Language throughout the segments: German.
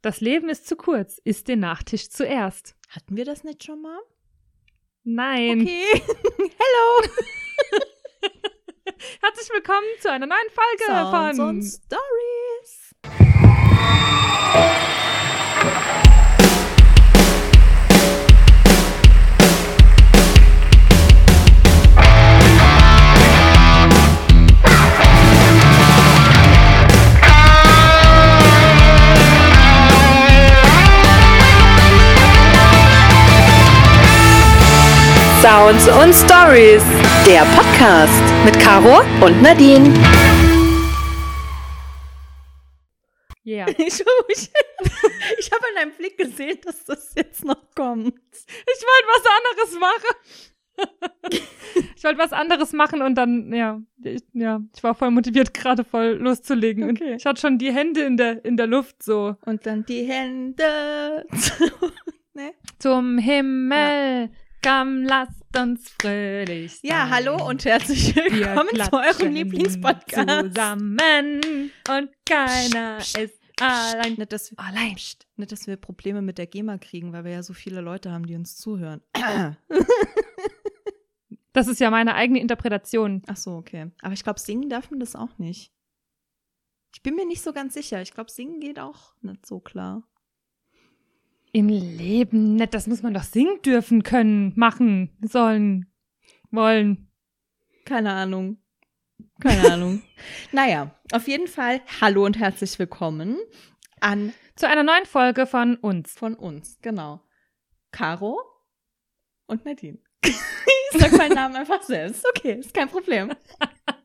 Das Leben ist zu kurz. Isst den Nachtisch zuerst. Hatten wir das nicht schon mal? Nein. Okay. Hello. Herzlich willkommen zu einer neuen Folge Sounds von und Sounds und Stories, der Podcast mit Caro und Nadine. Yeah. Ich, ich, ich habe in deinem Blick gesehen, dass das jetzt noch kommt. Ich wollte was anderes machen. ich wollte was anderes machen und dann, ja, ich, ja, ich war voll motiviert, gerade voll loszulegen. Okay. Und ich hatte schon die Hände in der, in der Luft so. Und dann die Hände. ne? Zum Himmel, komm, lasst uns fröhlich sein. Ja, hallo und herzlich willkommen zu eurem Lieblingspodcast. Zusammen und keiner ist allein. Nicht dass, wir, Allein. Psst, nicht, dass wir Probleme mit der GEMA kriegen, weil wir ja so viele Leute haben, die uns zuhören. Das ist ja meine eigene Interpretation. Ach so, okay. Aber ich glaube, singen darf man das auch nicht. Ich bin mir nicht so ganz sicher. Ich glaube, singen geht auch nicht so klar. Im Leben nicht, das muss man doch singen dürfen können, machen, sollen, wollen. Keine Ahnung. Keine Ahnung. naja, auf jeden Fall hallo und herzlich willkommen an Zu einer neuen Folge von uns. von uns. Genau. Caro und Nadine. ich sag meinen Namen einfach selbst. Okay, ist kein Problem.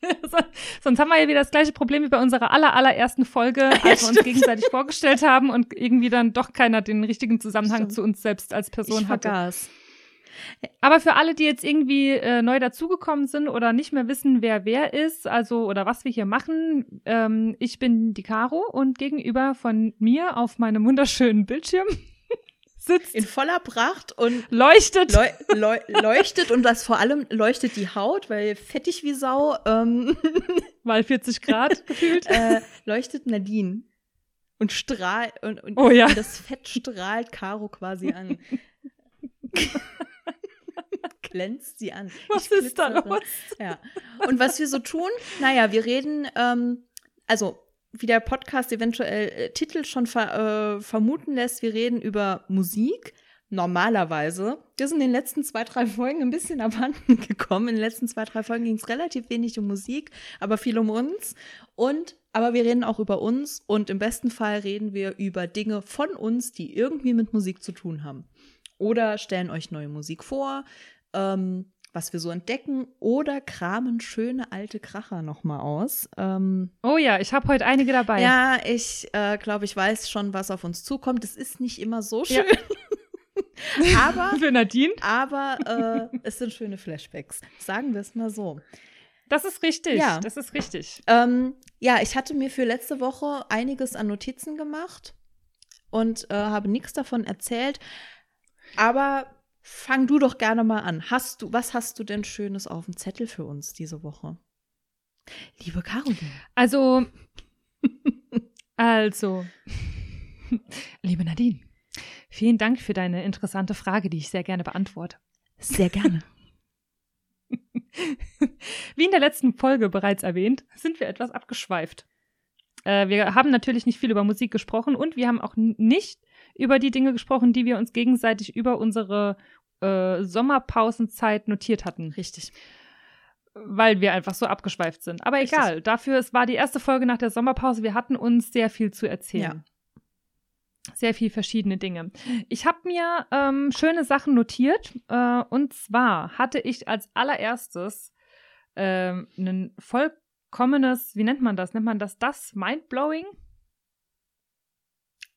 Sonst haben wir ja wieder das gleiche Problem wie bei unserer aller, allerersten Folge, als wir uns gegenseitig vorgestellt haben und irgendwie dann doch keiner den richtigen Zusammenhang Stimmt. zu uns selbst als Person ich hatte. vergaß. Aber für alle, die jetzt irgendwie äh, neu dazugekommen sind oder nicht mehr wissen, wer wer ist, also oder was wir hier machen, ähm, ich bin die Caro und gegenüber von mir auf meinem wunderschönen Bildschirm sitzt, In voller Pracht und leuchtet. leu leu leuchtet und das vor allem leuchtet die Haut, weil fettig wie Sau ähm, mal 40 Grad gefühlt. äh, leuchtet Nadine und strahlt und, und, Oh ja. und das Fett strahlt Caro quasi an. Glänzt sie an. Was ist da los? Ja. Und was wir so tun, naja, wir reden, ähm, also wie der Podcast eventuell äh, Titel schon ver äh, vermuten lässt, wir reden über Musik. Normalerweise. Wir sind in den letzten zwei, drei Folgen ein bisschen abhanden gekommen. In den letzten zwei, drei Folgen ging es relativ wenig um Musik, aber viel um uns. Und, aber wir reden auch über uns und im besten Fall reden wir über Dinge von uns, die irgendwie mit Musik zu tun haben. Oder stellen euch neue Musik vor, ähm, was wir so entdecken, oder kramen schöne alte Kracher nochmal aus. Ähm, Oh ja, ich habe heute einige dabei. ja, ich äh, glaube, ich weiß schon, was auf uns zukommt. Es ist nicht immer so Ja. schön. aber Für Nadine. aber äh, es sind schöne Flashbacks. Sagen wir es mal so. Das ist richtig. Ja. Das ist richtig. Ähm, ja, ich hatte mir für letzte Woche einiges an Notizen gemacht und äh, habe nichts davon erzählt. Aber fang du doch gerne mal an. Hast du, was hast du denn Schönes auf dem Zettel für uns diese Woche? Liebe Caroline. Also, also, liebe Nadine, vielen Dank für deine interessante Frage, die ich sehr gerne beantworte. Sehr gerne. Wie in der letzten Folge bereits erwähnt, sind wir etwas abgeschweift. Äh, wir haben natürlich nicht viel über Musik gesprochen und wir haben auch nicht über die Dinge gesprochen, die wir uns gegenseitig über unsere äh, Sommerpausenzeit notiert hatten, Richtig. weil wir einfach so abgeschweift sind. Aber Richtig. egal, dafür, es war die erste Folge nach der Sommerpause, wir hatten uns sehr viel zu erzählen. Sehr viel verschiedene Dinge. Ich habe mir ähm, schöne Sachen notiert. Äh, und zwar hatte ich als allererstes ähm, ein vollkommenes, wie nennt man das? Nennt man das das? Mindblowing?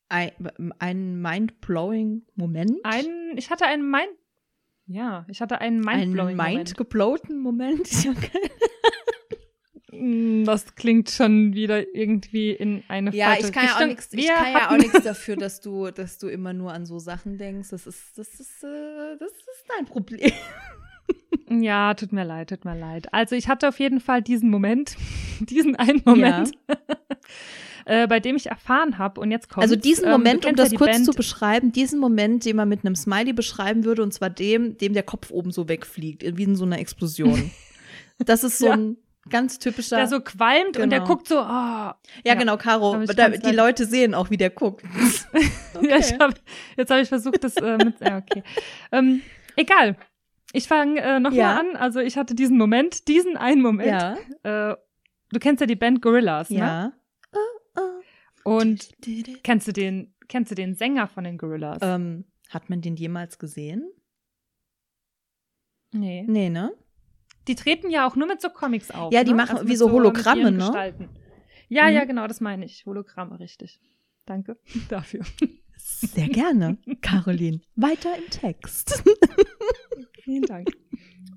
Ein, ein mind-blowing Moment. Ein, ich hatte einen Mind. Ja, ich hatte einen ein Mindblowing. Moment. mind-geblowten Moment. Mm, Das klingt schon wieder irgendwie in eine Ja, falsche ich kann ja auch Richtung. nichts, ich kann ja auch nichts dafür, dass du, dass du immer nur an so Sachen denkst. Das ist, das ist, äh, das ist dein Problem. Ja, tut mir leid, tut mir leid. Also ich hatte auf jeden Fall diesen Moment, diesen einen Moment. Äh, bei dem ich erfahren habe, und jetzt kommt Also diesen ähm, Moment, du um ja das die kurz Band- zu beschreiben, diesen Moment, den man mit einem Smiley beschreiben würde, und zwar dem, dem der Kopf oben so wegfliegt, wie in so einer Explosion. Das ist so Ja. ein ganz typischer. der so qualmt und der Genau. guckt so, oh. ja, ja. genau, Caro. Da, die leider- Leute sehen auch, wie der guckt. Ja, ich hab, jetzt habe ich versucht, das äh, mit. Ja, okay. Ähm, egal. Ich fange äh, nochmal Ja. an. Also ich hatte diesen Moment, diesen einen Moment. ja. Äh, du kennst ja die Band Gorillas, ne? Ja. Und kennst du den, kennst du den Sänger von den Gorillas? Ähm, hat man den jemals gesehen? nee. Nee, ne? Die treten ja auch nur mit so Comics auf. Ja, die ne? machen also wie so Hologramme, ihren ne? Ja, Mhm. ja, genau, das meine ich. Hologramme, richtig. Danke dafür. Sehr gerne, Caroline. Weiter im Text. Vielen Dank.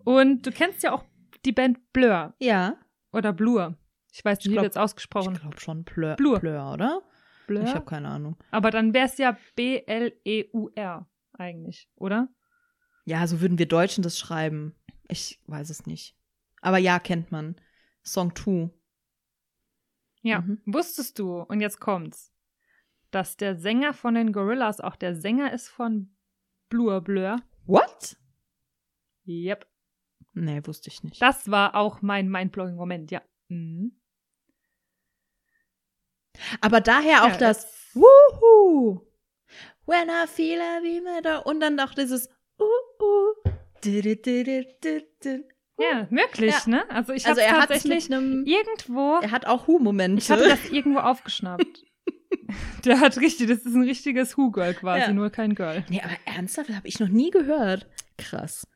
Und du kennst ja auch die Band Blur Ja. oder Blur. Ich weiß nicht, Ich wie wird's ausgesprochen. Ich glaube schon Plör, Blur. Plör, oder? Blur. Ich habe keine Ahnung. Aber dann wäre es ja B-L-E-U-R eigentlich, oder? Ja, so würden wir Deutschen das schreiben. Ich weiß es nicht. Aber ja, kennt man. Song 2. Ja. Mhm. Wusstest du, und jetzt kommt's, dass der Sänger von den Gorillas auch der Sänger ist von Blur Blur? What? Yep. Nee, wusste ich nicht. Das war auch mein mindblowing Moment, ja. Mhm. Aber daher auch Ja, das Wuhu. When I feel a beam und dann auch dieses uh, uh. Du, du, du, du, du, du. Ja, möglich, Ja. ne? Also ich Also habe hat tatsächlich einem, irgendwo, er hat auch Hu-Momente. ich hatte das irgendwo aufgeschnappt. Der hat richtig, das ist ein richtiges Who-Girl quasi, Ja. nur kein Girl. Nee, aber ernsthaft, habe ich noch nie gehört. Krass.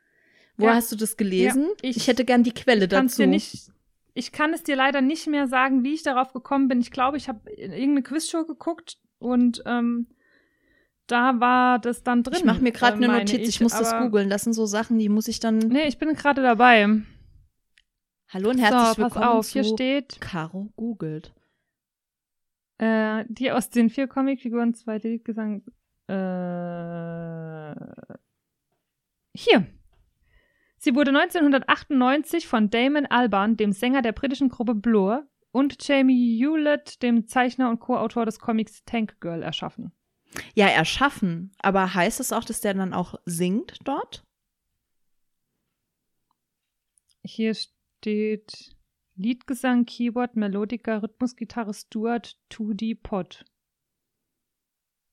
Wo Ja. hast du das gelesen? Ich, ich- hätte gern die Quelle dazu. dir nicht, ich kann es dir leider nicht mehr sagen, wie ich darauf gekommen bin. Ich glaube, ich habe in irgendeine Quizshow geguckt und ähm, da war das dann drin. ich mache mir gerade äh, eine meine Notiz, ich, muss das googeln. Das sind so Sachen, die muss ich dann. Nee, ich bin gerade dabei. Hallo und herzlich so, pass willkommen auf, zu hier steht, Caro googelt. äh, die aus den vier Comicfiguren, zwei Liedgesang, äh, hier. Sie wurde 1998 von Damon Albarn, dem Sänger der britischen Gruppe Blur, und Jamie Hewlett, dem Zeichner und Co-Autor des Comics Tank Girl, erschaffen. Ja, erschaffen. Aber heißt es auch, dass der dann auch singt dort? Hier steht Liedgesang, Keyboard, Melodica, Rhythmusgitarre, Stuart, 2D, Pod.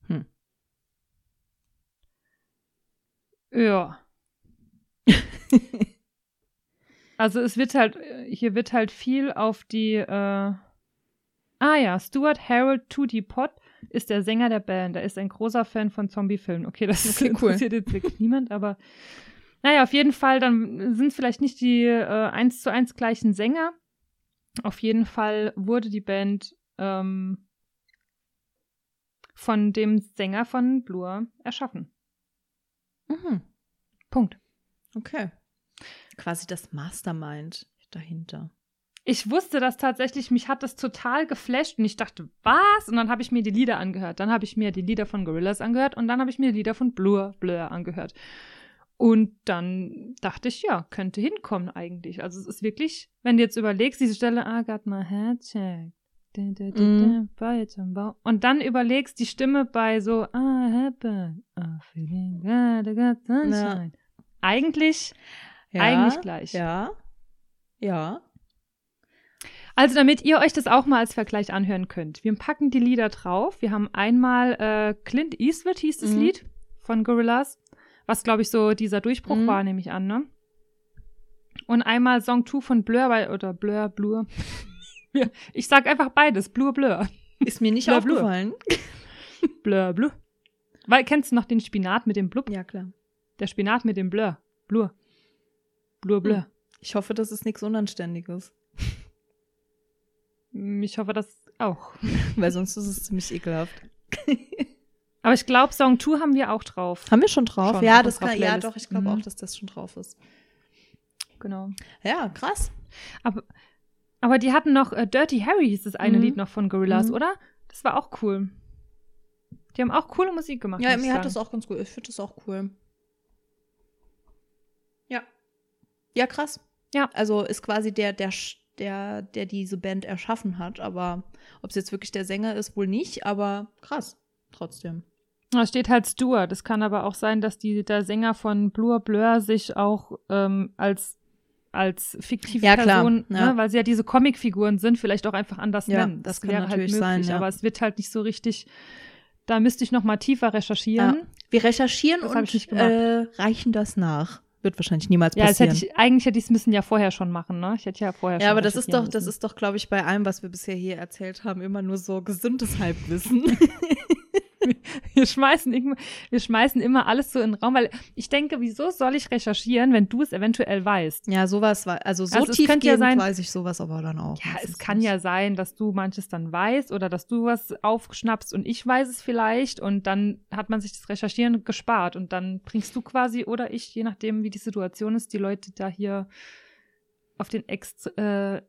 Hm. Ja. also es wird halt, hier wird halt viel auf die, äh ah ja, Stuart Harold 2D Pod ist der Sänger der Band. Er ist ein großer Fan von Zombie-Filmen. Okay, das Okay, cool. interessiert jetzt wirklich niemand, aber naja, auf jeden Fall, dann sind es vielleicht nicht die äh, eins zu eins gleichen Sänger. Auf jeden Fall wurde die Band ähm, von dem Sänger von Blur erschaffen. Mhm. Punkt. Okay. Quasi das Mastermind dahinter. Ich wusste das tatsächlich, mich hat das total geflasht und ich dachte, was? Und dann habe ich mir die Lieder angehört. Dann habe ich mir die Lieder von Gorillaz angehört und dann habe ich mir die Lieder von Blur, Blur angehört. Und dann dachte ich, ja, könnte hinkommen eigentlich. Also es ist wirklich, wenn du jetzt überlegst, diese Stelle, I got my head checked. Da, da, da, Bau. Und dann überlegst die Stimme bei so, I happen, I feeling good, I got sunshine. Eigentlich, eigentlich gleich. Ja. Ja. Also damit ihr euch das auch mal als Vergleich anhören könnt. Wir packen die Lieder drauf. Wir haben einmal äh, Clint Eastwood hieß das Mhm. Lied von Gorillaz, was glaube ich so dieser Durchbruch Mhm. war, nehme ich an, ne? Und einmal Song 2 von Blur bei, oder Blur, Blur. Ja, ich sag einfach beides, Blur, Blur. Ist mir nicht blur. aufgefallen. Blur, Blur. Weil, kennst du noch den Spinat mit dem Blub? Ja, klar. Der Spinat mit dem Blur. Blur. Blur, Blur. Hm. Ich hoffe, das ist nichts Unanständiges. Hm, Ich hoffe, das auch. Weil sonst ist es ziemlich ekelhaft. Aber ich glaube, Song 2 haben wir auch drauf. Haben wir schon drauf? Schon ja, das kann, ja, doch, ich glaube Mhm. auch, dass das schon drauf ist. Genau. Ja, krass. Aber, aber die hatten noch, äh, Dirty Harry hieß das eine Mhm. Lied noch von Gorillaz, Mhm. oder? Das war auch cool. Die haben auch coole Musik gemacht. Ja, mir hat das sagen. auch ganz gut. Ich finde das auch cool. Ja. Krass. Ja. Also ist quasi der, der, der, der diese Band erschaffen hat. Aber ob es jetzt wirklich der Sänger ist, wohl nicht, aber krass, trotzdem. Da steht halt Stuart. Es kann aber auch sein, dass die, der Sänger von Blur Blur sich auch ähm, als als fiktive Ja, klar, Person, ja. Ne, weil sie ja diese Comicfiguren sind, vielleicht auch einfach anders Ja, nennen. das kann wäre halt natürlich möglich, sein, ja. aber es wird halt nicht so richtig. Da müsste ich noch mal tiefer recherchieren. Wir recherchieren Das und äh, reichen das nach. Wird wahrscheinlich niemals Ja, das passieren. hätte ich, eigentlich hätte ich es müssen ja vorher schon machen, ne? Ich hätte ja vorher schon ja, aber das ist doch, recherchieren das müssen. ist doch, glaube ich, bei allem, was wir bisher hier erzählt haben, immer nur so gesundes Halbwissen. Wir schmeißen, wir schmeißen immer alles so in den Raum, weil ich denke, wieso soll ich recherchieren, wenn du es eventuell weißt? ja, sowas war, also so Also tief ja sein- weiß ich sowas aber dann auch. Ja, es kann nicht. ja sein, dass du manches dann weißt oder dass du was aufschnappst und ich weiß es vielleicht und dann hat man sich das Recherchieren gespart und dann bringst du quasi oder ich, je nachdem, wie die Situation ist, die Leute da hier auf den ex äh,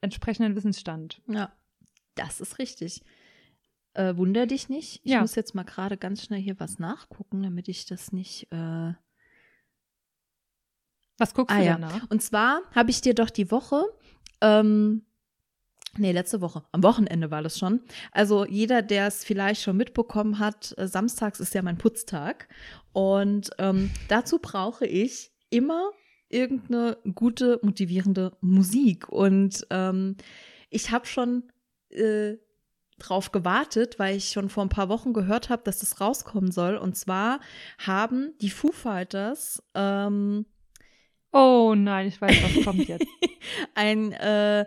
entsprechenden Wissensstand. Ja, das ist richtig. Äh, wunder dich nicht. Ich Ja. muss jetzt mal gerade ganz schnell hier was nachgucken, damit ich das nicht. Äh Was guckst Ah, du ja. nach? Und zwar habe ich dir doch die Woche, ähm, nee, letzte Woche, am Wochenende war das schon. Also jeder, der es vielleicht schon mitbekommen hat, äh, samstags ist ja mein Putztag. Und ähm, dazu brauche ich immer irgendeine gute, motivierende Musik. Und ähm, ich habe schon äh, drauf gewartet, weil ich schon vor ein paar Wochen gehört habe, dass das rauskommen soll. Und zwar haben die Foo Fighters ähm, Oh nein, ich weiß, was kommt jetzt. ein, äh,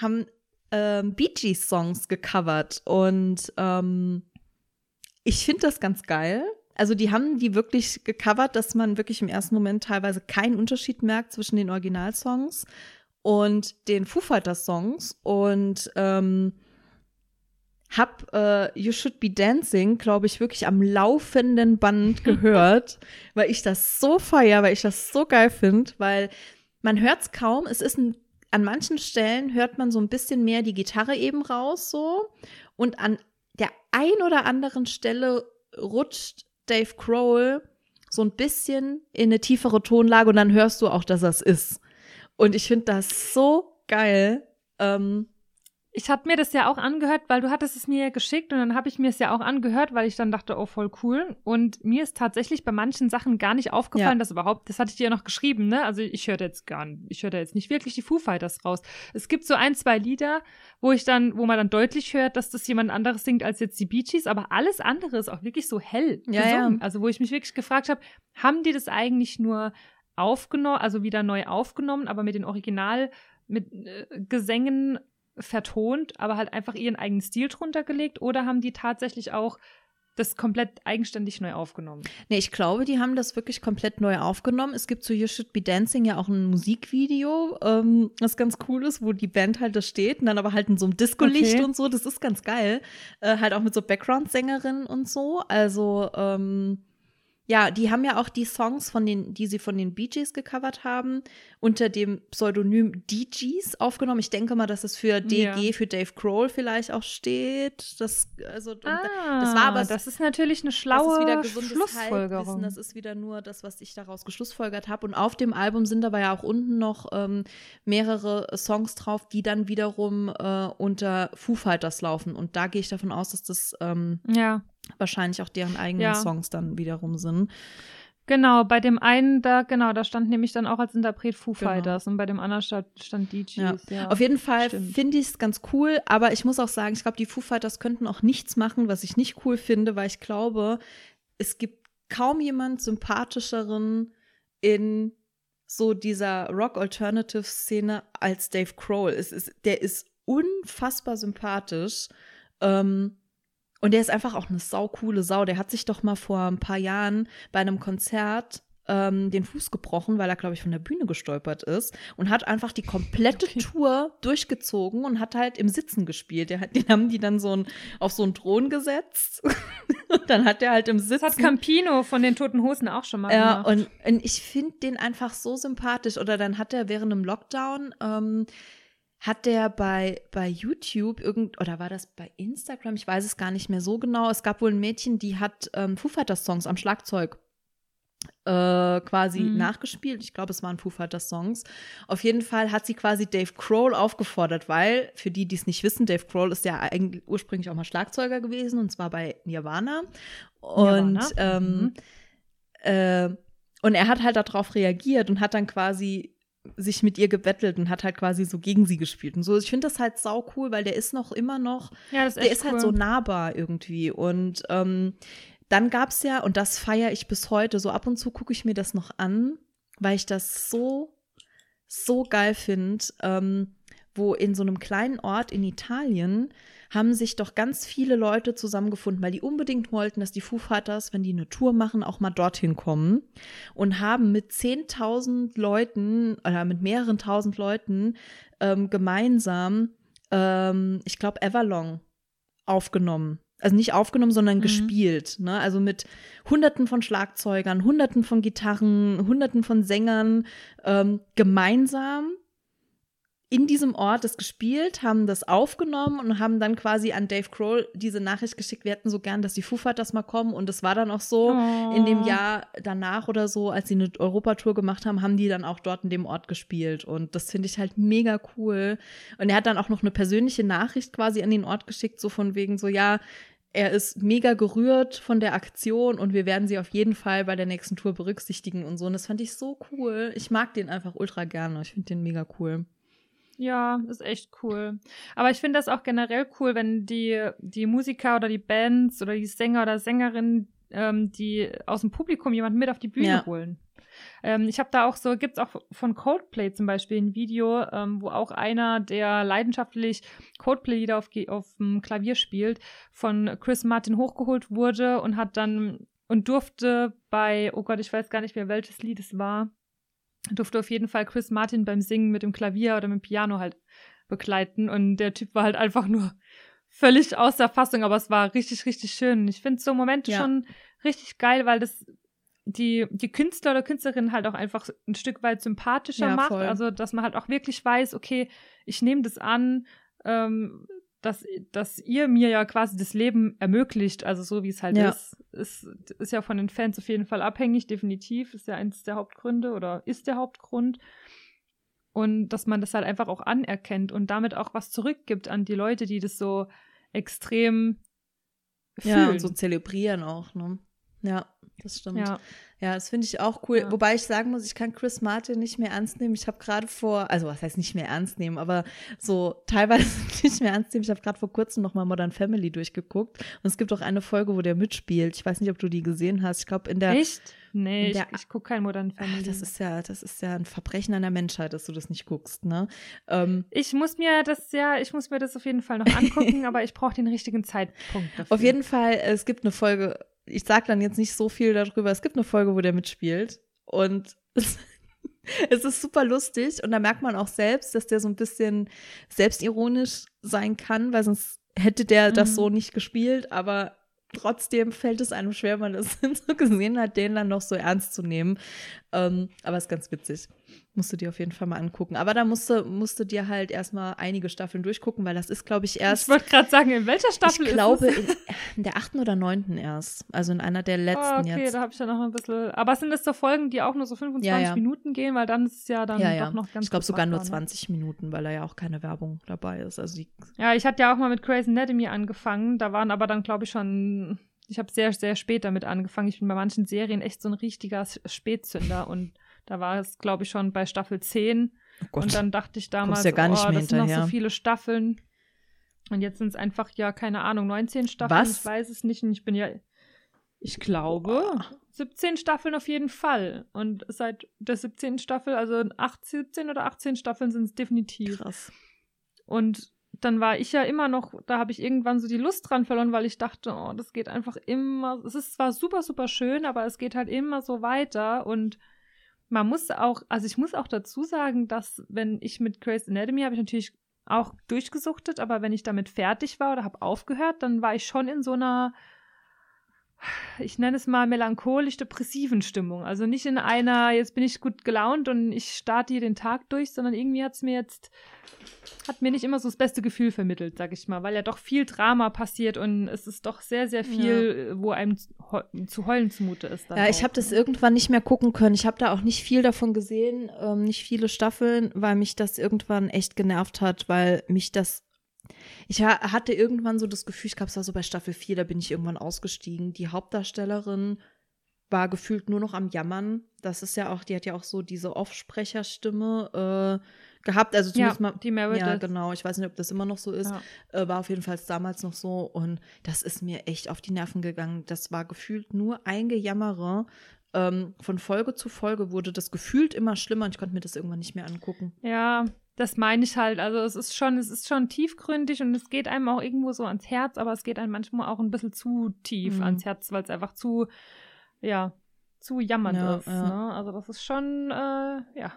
haben ähm, Bee Gees Songs gecovert und ähm, ich finde das ganz geil. Also die haben die wirklich gecovert, dass man wirklich im ersten Moment teilweise keinen Unterschied merkt zwischen den Originalsongs und den Foo Fighters Songs und ähm, hab äh, You Should Be Dancing, glaube ich, wirklich am laufenden Band gehört, weil ich das so feier, weil ich das so geil finde, weil man hört es kaum. Es ist ein, an manchen Stellen hört man so ein bisschen mehr die Gitarre eben raus so und an der ein oder anderen Stelle rutscht Dave Grohl so ein bisschen in eine tiefere Tonlage und dann hörst du auch, dass das ist. Und ich finde das so geil. Ähm, Ich habe mir das ja auch angehört, weil du hattest es mir ja geschickt und dann habe ich mir es ja auch angehört, weil ich dann dachte, oh, voll cool. Und mir ist tatsächlich bei manchen Sachen gar nicht aufgefallen, Ja. dass überhaupt, das hatte ich dir ja noch geschrieben, ne? Also ich höre jetzt gar nicht, ich höre jetzt nicht wirklich die Foo Fighters raus. Es gibt so ein, zwei Lieder, wo ich dann, wo man dann deutlich hört, dass das jemand anderes singt als jetzt die Bee Gees, aber alles andere ist auch wirklich so hell Ja, gesungen. ja. Also wo ich mich wirklich gefragt habe, haben die das eigentlich nur aufgenommen, also wieder neu aufgenommen, aber mit den Original, mit äh, Gesängen vertont, aber halt einfach ihren eigenen Stil drunter gelegt oder haben die tatsächlich auch das komplett eigenständig neu aufgenommen? Nee, ich glaube, die haben das wirklich komplett neu aufgenommen. Es gibt zu You Should Be Dancing ja auch ein Musikvideo, ähm, das ganz cool ist, wo die Band halt da steht und dann aber halt in so einem Disco-Licht Okay. und so. Das ist ganz geil. Äh, halt auch mit so Background-Sängerinnen und so. Also, ähm, ja, die haben ja auch die Songs, von den, die sie von den Bee Gees gecovert haben, unter dem Pseudonym DGs aufgenommen. Ich denke mal, dass es für DG, Ja. für Dave Grohl vielleicht auch steht. Das, also, Ah, das war aber das ist natürlich eine das schlaue ist wieder gesundes Schlussfolgerung. Das ist wieder nur das, was ich daraus geschlussfolgert habe. Und auf dem Album sind aber ja auch unten noch ähm, mehrere Songs drauf, die dann wiederum äh, unter Foo Fighters laufen. Und da gehe ich davon aus, dass das ähm, ja, wahrscheinlich auch deren eigenen Ja. Songs dann wiederum sind. genau. Bei dem einen, da, genau, da stand nämlich dann auch als Interpret Foo Genau. Fighters und bei dem anderen stand, stand DJs. Ja. Ja. Auf jeden Fall finde ich es ganz cool, aber ich muss auch sagen, ich glaube, die Foo Fighters könnten auch nichts machen, was ich nicht cool finde, weil ich glaube, es gibt kaum jemand sympathischeren in so dieser Rock-Alternative-Szene als Dave Grohl. Es ist, der ist unfassbar sympathisch. Ähm, und der ist einfach auch eine saukoole Sau. Der hat sich doch mal vor ein paar Jahren bei einem Konzert ähm, den Fuß gebrochen, weil er, glaube ich, von der Bühne gestolpert ist und hat einfach die komplette Okay. Tour durchgezogen und hat halt im Sitzen gespielt. Der hat, den haben die dann so ein, auf so einen Thron gesetzt und dann hat er halt im Sitzen. das hat Campino von den Toten Hosen auch schon mal Ja, gemacht. und, und ich finde den einfach so sympathisch. Oder dann hat er während einem Lockdown, ähm, hat der bei, bei YouTube irgend, oder war das bei Instagram? Ich weiß es gar nicht mehr so genau. Es gab wohl ein Mädchen, die hat ähm, Foo Fighters Songs am Schlagzeug äh, quasi Mhm. nachgespielt. Ich glaube, es waren Foo Fighters Songs. Auf jeden Fall hat sie quasi Dave Grohl aufgefordert, weil, für die, die es nicht wissen, Dave Grohl ist ja eigentlich ursprünglich auch mal Schlagzeuger gewesen und zwar bei Nirvana. Und, Nirvana, ähm, mhm. äh, und er hat halt darauf reagiert und hat dann quasi sich mit ihr gebettelt und hat halt quasi so gegen sie gespielt und so. Ich finde das halt sau cool, weil der ist noch immer noch Ja, ist der ist cool. halt so nahbar irgendwie. Und ähm, dann gab es ja, und das feiere ich bis heute, so ab und zu gucke ich mir das noch an, weil ich das so, so geil finde, ähm, wo in so einem kleinen Ort in Italien haben sich doch ganz viele Leute zusammengefunden, weil die unbedingt wollten, dass die Foo Fighters, wenn die eine Tour machen, auch mal dorthin kommen und haben mit 10.000 Leuten oder mit mehreren tausend Leuten ähm, gemeinsam, ähm, ich glaube, Everlong aufgenommen. Also nicht aufgenommen, sondern Mhm. gespielt. Ne? Also mit Hunderten von Schlagzeugern, Hunderten von Gitarren, Hunderten von Sängern ähm, gemeinsam in diesem Ort das gespielt, haben das aufgenommen und haben dann quasi an Dave Grohl diese Nachricht geschickt, wir hätten so gern, dass die Foo Fighters mal kommen. Und das war dann auch so, Oh. in dem Jahr danach oder so, als sie eine Europatour gemacht haben, haben die dann auch dort in dem Ort gespielt. Und das finde ich halt mega cool. Und er hat dann auch noch eine persönliche Nachricht quasi an den Ort geschickt, so von wegen so, ja, er ist mega gerührt von der Aktion und wir werden sie auf jeden Fall bei der nächsten Tour berücksichtigen und so. Und das fand ich so cool. Ich mag den einfach ultra gerne. Ich finde den mega cool. Ja, ist echt cool. Aber ich finde das auch generell cool, wenn die, die Musiker oder die Bands oder die Sänger oder Sängerinnen, ähm, die aus dem Publikum jemanden mit auf die Bühne Ja. holen. Ähm, ich habe da auch so, gibt's auch von Coldplay zum Beispiel ein Video, ähm, wo auch einer, der leidenschaftlich Coldplay-Lieder auf, auf dem Klavier spielt, von Chris Martin hochgeholt wurde und hat dann und durfte bei, oh Gott, ich weiß gar nicht mehr, welches Lied es war, durfte auf jeden Fall Chris Martin beim Singen mit dem Klavier oder mit dem Piano halt begleiten. Und der Typ war halt einfach nur völlig außer Fassung, aber es war richtig, richtig schön. Ich finde so Momente Ja. schon richtig geil, weil das die, die Künstler oder Künstlerin halt auch einfach ein Stück weit sympathischer Ja, macht. voll. Also, dass man halt auch wirklich weiß, okay, ich nehme das an, ähm, dass, dass ihr mir ja quasi das Leben ermöglicht, also so wie es halt Ja. ist. ist. Ist ja von den Fans auf jeden Fall abhängig, definitiv. Ist ja eins der Hauptgründe oder ist der Hauptgrund. Und dass man das halt einfach auch anerkennt und damit auch was zurückgibt an die Leute, die das so extrem Ja, fühlen. und so zelebrieren auch, ne? Ja, das stimmt. ja. Ja, das finde ich auch cool. Ja. Wobei ich sagen muss, ich kann Chris Martin nicht mehr ernst nehmen. Ich habe gerade vor, also was heißt nicht mehr ernst nehmen, aber so teilweise nicht mehr ernst nehmen. Ich habe gerade vor kurzem noch mal Modern Family durchgeguckt und es gibt auch eine Folge, wo der mitspielt. Ich weiß nicht, ob du die gesehen hast. Ich glaube in der Echt? Nee, ich, der- ich gucke kein Modern Ach, Family. das ist ja, das ist ja ein Verbrechen an der Menschheit, dass du das nicht guckst, ne? Ähm, ich muss mir das ja, ich muss mir das auf jeden Fall noch angucken, aber ich brauche den richtigen Zeitpunkt dafür. Auf jeden Fall, es gibt eine Folge, ich sag dann jetzt nicht so viel darüber, es gibt eine Folge, wo der mitspielt und es, es ist super lustig und da merkt man auch selbst, dass der so ein bisschen selbstironisch sein kann, weil sonst hätte der das Mhm. so nicht gespielt, aber trotzdem fällt es einem schwer, wenn man das so gesehen hat, den dann noch so ernst zu nehmen. Ähm, aber ist ganz witzig. Musst du dir auf jeden Fall mal angucken. Aber da musst du, musst du dir halt erstmal einige Staffeln durchgucken, weil das ist, glaube ich, erst. ich wollte gerade sagen, in welcher Staffel Ich glaube, ist es? in, der achten oder neunten erst. Also in einer der letzten Ah, okay, jetzt. da habe ich ja noch ein bisschen. Aber sind das so Folgen, die auch nur so 25 Ja, ja. Minuten gehen, weil dann ist es ja dann ja, doch noch ganz ich glaube sogar nur machbar, ne? 20 Minuten, weil da ja auch keine Werbung dabei ist. Also Ja, ich hatte ja auch mal mit Grey's Anatomy angefangen. Da waren aber dann, glaube ich, schon. Ich habe sehr, sehr spät damit angefangen. Ich bin bei manchen Serien echt so ein richtiger Spätzünder. Und da war es, glaube ich, schon bei Staffel 10. oh Und dann dachte ich damals, ja oh, das sind noch hinterher. so viele Staffeln. Und jetzt sind es einfach, ja, keine Ahnung, 19 Staffeln. Was? Ich weiß es nicht. Und ich bin ja, ich glaube, 17 Staffeln auf jeden Fall. Und seit der 17. Staffel, also 8, 17 oder 18 Staffeln sind es definitiv. krass. Und dann war ich ja immer noch, da habe ich irgendwann so die Lust dran verloren, weil ich dachte, oh, das geht einfach immer, es ist zwar super, super schön, aber es geht halt immer so weiter. Und man muss auch, also ich muss auch dazu sagen, dass wenn ich mit Grey's Anatomy habe ich natürlich auch durchgesuchtet, aber wenn ich damit fertig war oder habe aufgehört, dann war ich schon in so einer ich nenne es mal melancholisch-depressiven Stimmung. Also nicht in einer, jetzt bin ich gut gelaunt und ich starte hier den Tag durch, sondern irgendwie hat es mir jetzt, hat mir nicht immer so das beste Gefühl vermittelt, sag ich mal, weil ja doch viel Drama passiert und es ist doch sehr, sehr viel, ja. wo einem zu heulen zumute ist. ja, ich habe das irgendwann nicht mehr gucken können. Ich habe da auch nicht viel davon gesehen, ähm, nicht viele Staffeln, weil mich das irgendwann echt genervt hat, weil mich das ich hatte irgendwann so das Gefühl, ich glaube, es war so bei Staffel 4, da bin ich irgendwann ausgestiegen. Die Hauptdarstellerin war gefühlt nur noch am Jammern. Das ist ja auch, die hat ja auch so diese Off-Sprecherstimme äh, gehabt. Also zumindest ja, mal. Die Meredith. Ja, genau. Ich weiß nicht, ob das immer noch so ist. Ja. Äh, war auf jeden Fall damals noch so. Und das ist mir echt auf die Nerven gegangen. Das war gefühlt nur ein Gejammere. Ähm, von Folge zu Folge wurde das gefühlt immer schlimmer und ich konnte mir das irgendwann nicht mehr angucken. Ja, das meine ich halt. Also es ist schon, es ist schon tiefgründig und es geht einem auch irgendwo so ans Herz, aber es geht einem manchmal auch ein bisschen zu tief mhm. ans Herz, weil es einfach zu, ja, zu jammernd ja, ist. Ja. Ne? Also das ist schon, äh, ja.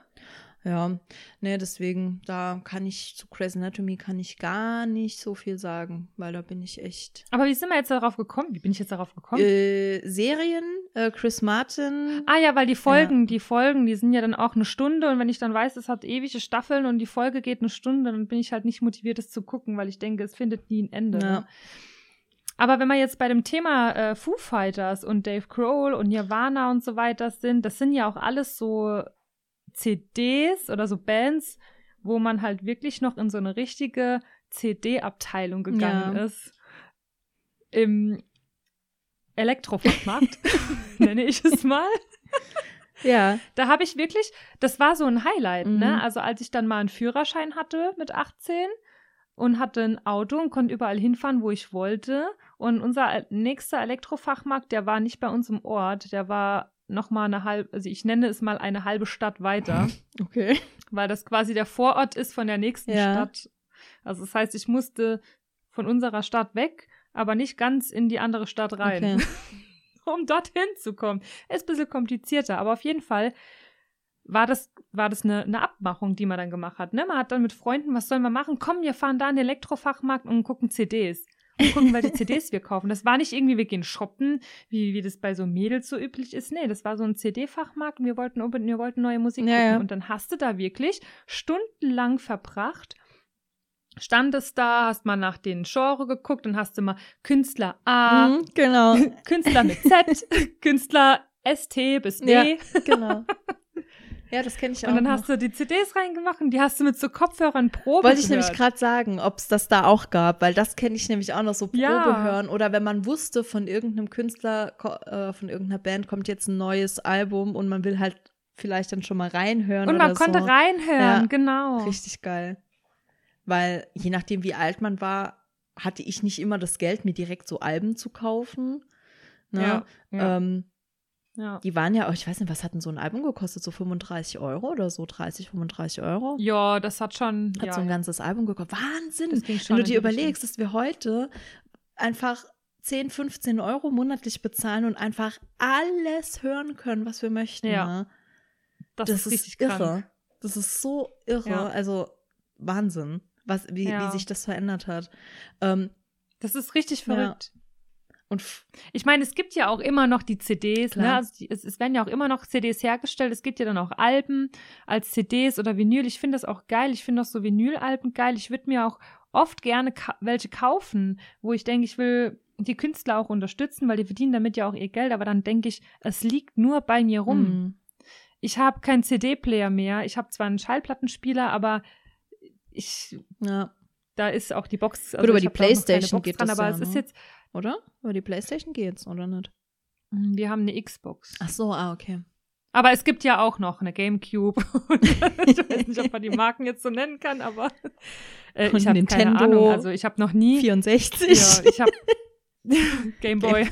Ja, ne, deswegen, da kann ich zu Crazy Anatomy kann ich gar nicht so viel sagen, weil da bin ich echt. Aber wie sind wir jetzt darauf gekommen? Wie bin ich jetzt darauf gekommen? Äh, Serien, äh, Chris Martin. Ah ja, weil die Folgen, ja. die Folgen, die sind ja dann auch eine Stunde und wenn ich dann weiß, es hat ewige Staffeln und die Folge geht eine Stunde, dann bin ich halt nicht motiviert, es zu gucken, weil ich denke, es findet nie ein Ende. Ja. Ne? Aber wenn wir jetzt bei dem Thema äh, Foo Fighters und Dave Grohl und Nirvana und so weiter sind, das sind ja auch alles so CDs oder so Bands, wo man halt wirklich noch in so eine richtige CD-Abteilung gegangen ja. ist. Im Elektrofachmarkt, nenne ich es mal. Ja. Da habe ich wirklich, das war so ein Highlight, ne? mhm. ne? Also als ich dann mal einen Führerschein hatte mit 18 und hatte ein Auto und konnte überall hinfahren, wo ich wollte. Und unser nächster Elektrofachmarkt, der war nicht bei uns im Ort, der war noch mal eine halbe, also ich nenne es mal eine halbe Stadt weiter. Okay. Weil das quasi der Vorort ist von der nächsten ja. Stadt. Also das heißt, ich musste von unserer Stadt weg, aber nicht ganz in die andere Stadt rein. Okay. um dorthin zu kommen. Ist ein bisschen komplizierter, aber auf jeden Fall war das, war das eine, eine Abmachung, die man dann gemacht hat. Ne? Man hat dann mit Freunden, was sollen wir machen? Komm, wir fahren da in den Elektrofachmarkt und gucken CDs und gucken, welche CDs wir kaufen. Das war nicht irgendwie, wir gehen shoppen, wie, wie das bei so Mädels so üblich ist. Nee, das war so ein CD-Fachmarkt und wir wollten, wir wollten neue Musik ja, gucken. Ja. Und dann hast du da wirklich stundenlang verbracht standest da, hast mal nach den Genre geguckt und hast du mal Künstler A, mhm, genau. Künstler mit Z, Künstler ST bis D. Ja, genau. Ja, das kenne ich auch. Und dann noch. hast du die CDs reingemacht und die hast du mit so Kopfhörern Probe Wollte ich nämlich gerade sagen, ob es das da auch gab, weil das kenne ich nämlich auch noch so Probe ja. hören. Oder wenn man wusste, von irgendeinem Künstler, äh, von irgendeiner Band kommt jetzt ein neues Album und man will halt vielleicht dann schon mal reinhören. Und man konnte so. reinhören, ja, genau. Richtig geil. Weil je nachdem, wie alt man war, hatte ich nicht immer das Geld, mir direkt so Alben zu kaufen. Ne? Ja, ja. Ähm, ja. Die waren ja, ich weiß nicht, was hat denn so ein Album gekostet? So 35 Euro oder so? 30, 35 Euro? Ja, das hat schon. Hat ja, so ein ganzes Album gekostet. Wahnsinn! Wenn du dir überlegst, dass wir heute einfach 10, 15 Euro monatlich bezahlen und einfach alles hören können, was wir möchten. Ja. Ne? Das, das, ist richtig irre. Krank. Das ist so irre. Ja. Also Wahnsinn, was, wie, ja. wie sich das verändert hat. Ähm, das ist richtig verrückt. Und ich meine, es gibt ja auch immer noch die CDs, ne? Also die, es, es, werden ja auch immer noch CDs hergestellt. Es gibt ja dann auch Alben als CDs oder Vinyl. Ich finde das auch geil. Ich finde auch so Vinylalben geil. Ich würde mir auch oft gerne ka welche kaufen, wo ich denke, ich will die Künstler auch unterstützen, weil die verdienen damit ja auch ihr Geld. Aber dann denke ich, es liegt nur bei mir rum. Mhm. Ich habe keinen CD-Player mehr. Ich habe zwar einen Schallplattenspieler, aber ich, ja. da ist auch die Box. Also Gut, aber die Playstation geht dran, das aber ja, es ist jetzt oder? Über die Playstation geht's, oder nicht? Hm, wir haben eine Xbox. Ach so, ah, okay. Aber es gibt ja auch noch eine Gamecube. ich weiß nicht, ob man die Marken jetzt so nennen kann, aber äh, ich habe keine Ahnung. Also ich habe noch nie 64. Ja, ich habe Gameboy.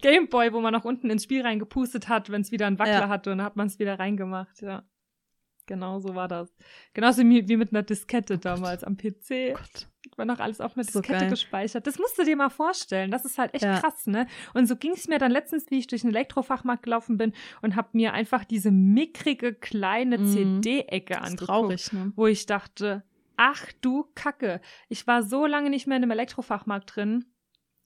Gameboy, wo man noch unten ins Spiel reingepustet hat, wenn es wieder einen Wackler ja. hatte und dann hat man es wieder reingemacht, ja. Genau so war das. Genauso wie, wie mit einer Diskette damals am PC. Oh Gott war noch alles auf einer Diskette so gespeichert. Das musst du dir mal vorstellen. Das ist halt echt ja. krass, ne? Und so ging es mir dann letztens, wie ich durch den Elektrofachmarkt gelaufen bin und habe mir einfach diese mickrige kleine mm. CD-Ecke angeguckt, traurig, ne? wo ich dachte, ach du Kacke. Ich war so lange nicht mehr in einem Elektrofachmarkt drin.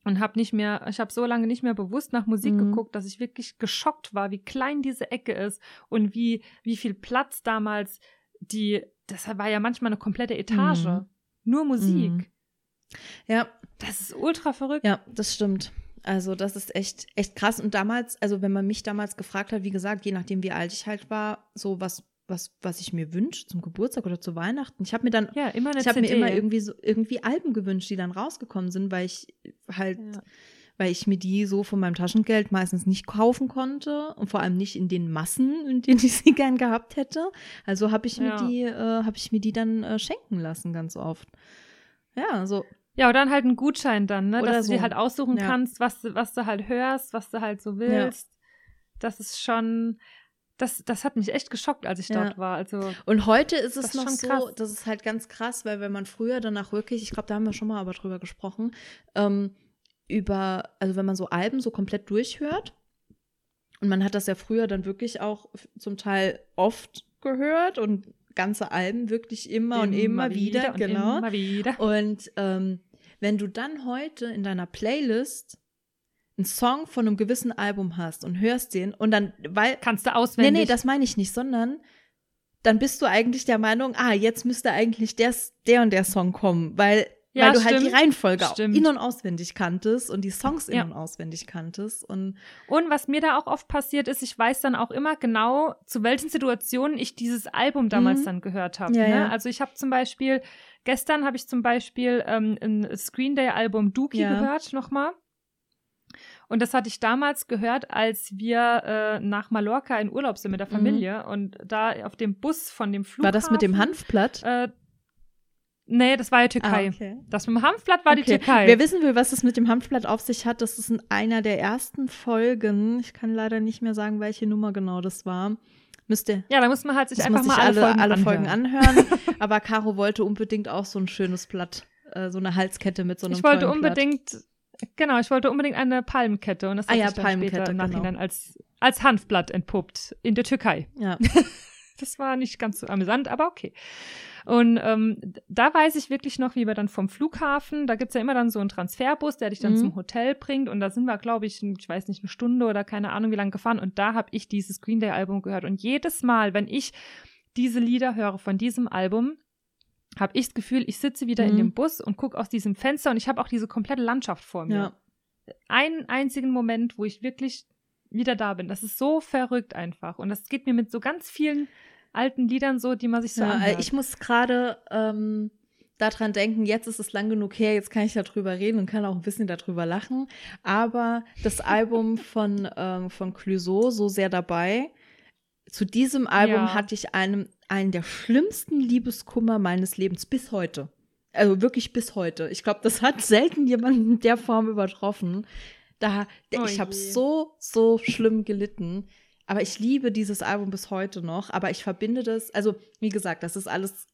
Und habe nicht mehr, ich habe so lange nicht mehr bewusst nach Musik Mhm. geguckt, dass ich wirklich geschockt war, wie klein diese Ecke ist und wie, wie viel Platz damals die, das war ja manchmal eine komplette Etage. Mhm. Nur Musik. Mhm. Ja, Das ist ultra verrückt. Ja, das stimmt. Also das ist echt, echt krass. Und damals, also wenn man mich damals gefragt hat, wie gesagt, je nachdem wie alt ich halt war, so was, was, was ich mir wünsche zum Geburtstag oder zu Weihnachten. Ich habe mir dann, Ja, immer eine ich habe mir immer irgendwie so irgendwie Alben gewünscht, die dann rausgekommen sind, weil ich halt, Ja. weil ich mir die so von meinem Taschengeld meistens nicht kaufen konnte und vor allem nicht in den Massen, in denen ich sie gern gehabt hätte. Also habe ich mir Ja. die, äh, habe ich mir die dann äh, schenken lassen ganz oft. Ja, so Ja, oder dann halt einen Gutschein dann, ne? Dass du dir so. halt aussuchen Ja. kannst, was, was du halt hörst, was du halt so willst. Das ist schon, das, das hat mich echt geschockt, als ich Ja. dort war. Also, Und heute ist es ist noch so, krass. das ist halt ganz krass, weil wenn man früher danach wirklich, ich glaube, da haben wir schon mal aber drüber gesprochen, ähm, über, also wenn man so Alben so komplett durchhört, und man hat das ja früher dann wirklich auch zum Teil oft gehört und ganze Alben wirklich immer, und immer wieder, und genau. Immer wieder. Und ähm, wenn du dann heute in deiner Playlist einen Song von einem gewissen Album hast und hörst den und dann, weil Kannst du Nee, auswendig. nee, das meine ich nicht, sondern dann bist du eigentlich der Meinung, ah, jetzt müsste eigentlich der, der und der Song kommen, weil, Ja, weil du halt die stimmt. Reihenfolge Stimmt. in- und auswendig kanntest und die Songs in- Ja. und auswendig kanntest. Und Und was mir da auch oft passiert ist, ich weiß dann auch immer genau, zu welchen Situationen ich dieses Album damals Mhm. dann gehört habe. Ja, ne? Also ich habe zum Beispiel, gestern habe ich zum Beispiel ähm, ein Screen Day Album Dookie gehört nochmal. Und das hatte ich damals gehört, als wir äh, nach Mallorca in Urlaub sind mit der Familie und da auf dem Bus von dem Flughafen. Mhm. war das mit dem Hanfblatt? Äh, nee, das war ja Türkei. Ah, okay. Das mit dem Hanfblatt war die Okay. Türkei. Wer wissen will, was es mit dem Hanfblatt auf sich hat, das ist in einer der ersten Folgen. Ich kann leider nicht mehr sagen, welche Nummer genau das war. Müsste ja, da muss man halt sich einfach mal alle, Folgen, alle anhören. Folgen anhören. Aber Caro wollte unbedingt auch so ein schönes Blatt, äh, so eine Halskette mit so einem ich wollte tollen Blatt. Genau, ich wollte unbedingt eine Palmkette und das Ah hat ja, sich dann später im genau. Nachhinein als, als Hanfblatt entpuppt in der Türkei. Ja. Das war nicht ganz so amüsant, aber okay. Und ähm, da weiß ich wirklich noch, wie wir dann vom Flughafen, da gibt's ja immer dann so einen Transferbus, der dich dann Mhm. zum Hotel bringt. Und da sind wir, glaube ich, ich weiß nicht, eine Stunde oder keine Ahnung, wie lange gefahren. Und da habe ich dieses Green Day-Album gehört. Und jedes Mal, wenn ich diese Lieder höre von diesem Album, habe ich das Gefühl, ich sitze wieder in Mhm. dem Bus und gucke aus diesem Fenster und ich habe auch diese komplette Landschaft vor mir. Ja. Einen einzigen Moment, wo ich wirklich wieder da bin. Das ist so verrückt einfach. Und das geht mir mit so ganz vielen alten Liedern so, die man sich so ja, anhört. ich muss gerade ähm, daran denken, jetzt ist es lang genug her, jetzt kann ich darüber reden und kann auch ein bisschen darüber lachen. Aber das Album von, ähm, von Clouseau, so sehr dabei, zu diesem Album Ja. hatte ich einen, einen der schlimmsten Liebeskummer meines Lebens bis heute. Also wirklich bis heute. Ich glaube, das hat selten jemanden in der Form übertroffen. Da, Oh ich habe so, so schlimm gelitten. Aber ich liebe dieses Album bis heute noch. Aber ich verbinde das, also wie gesagt, das ist alles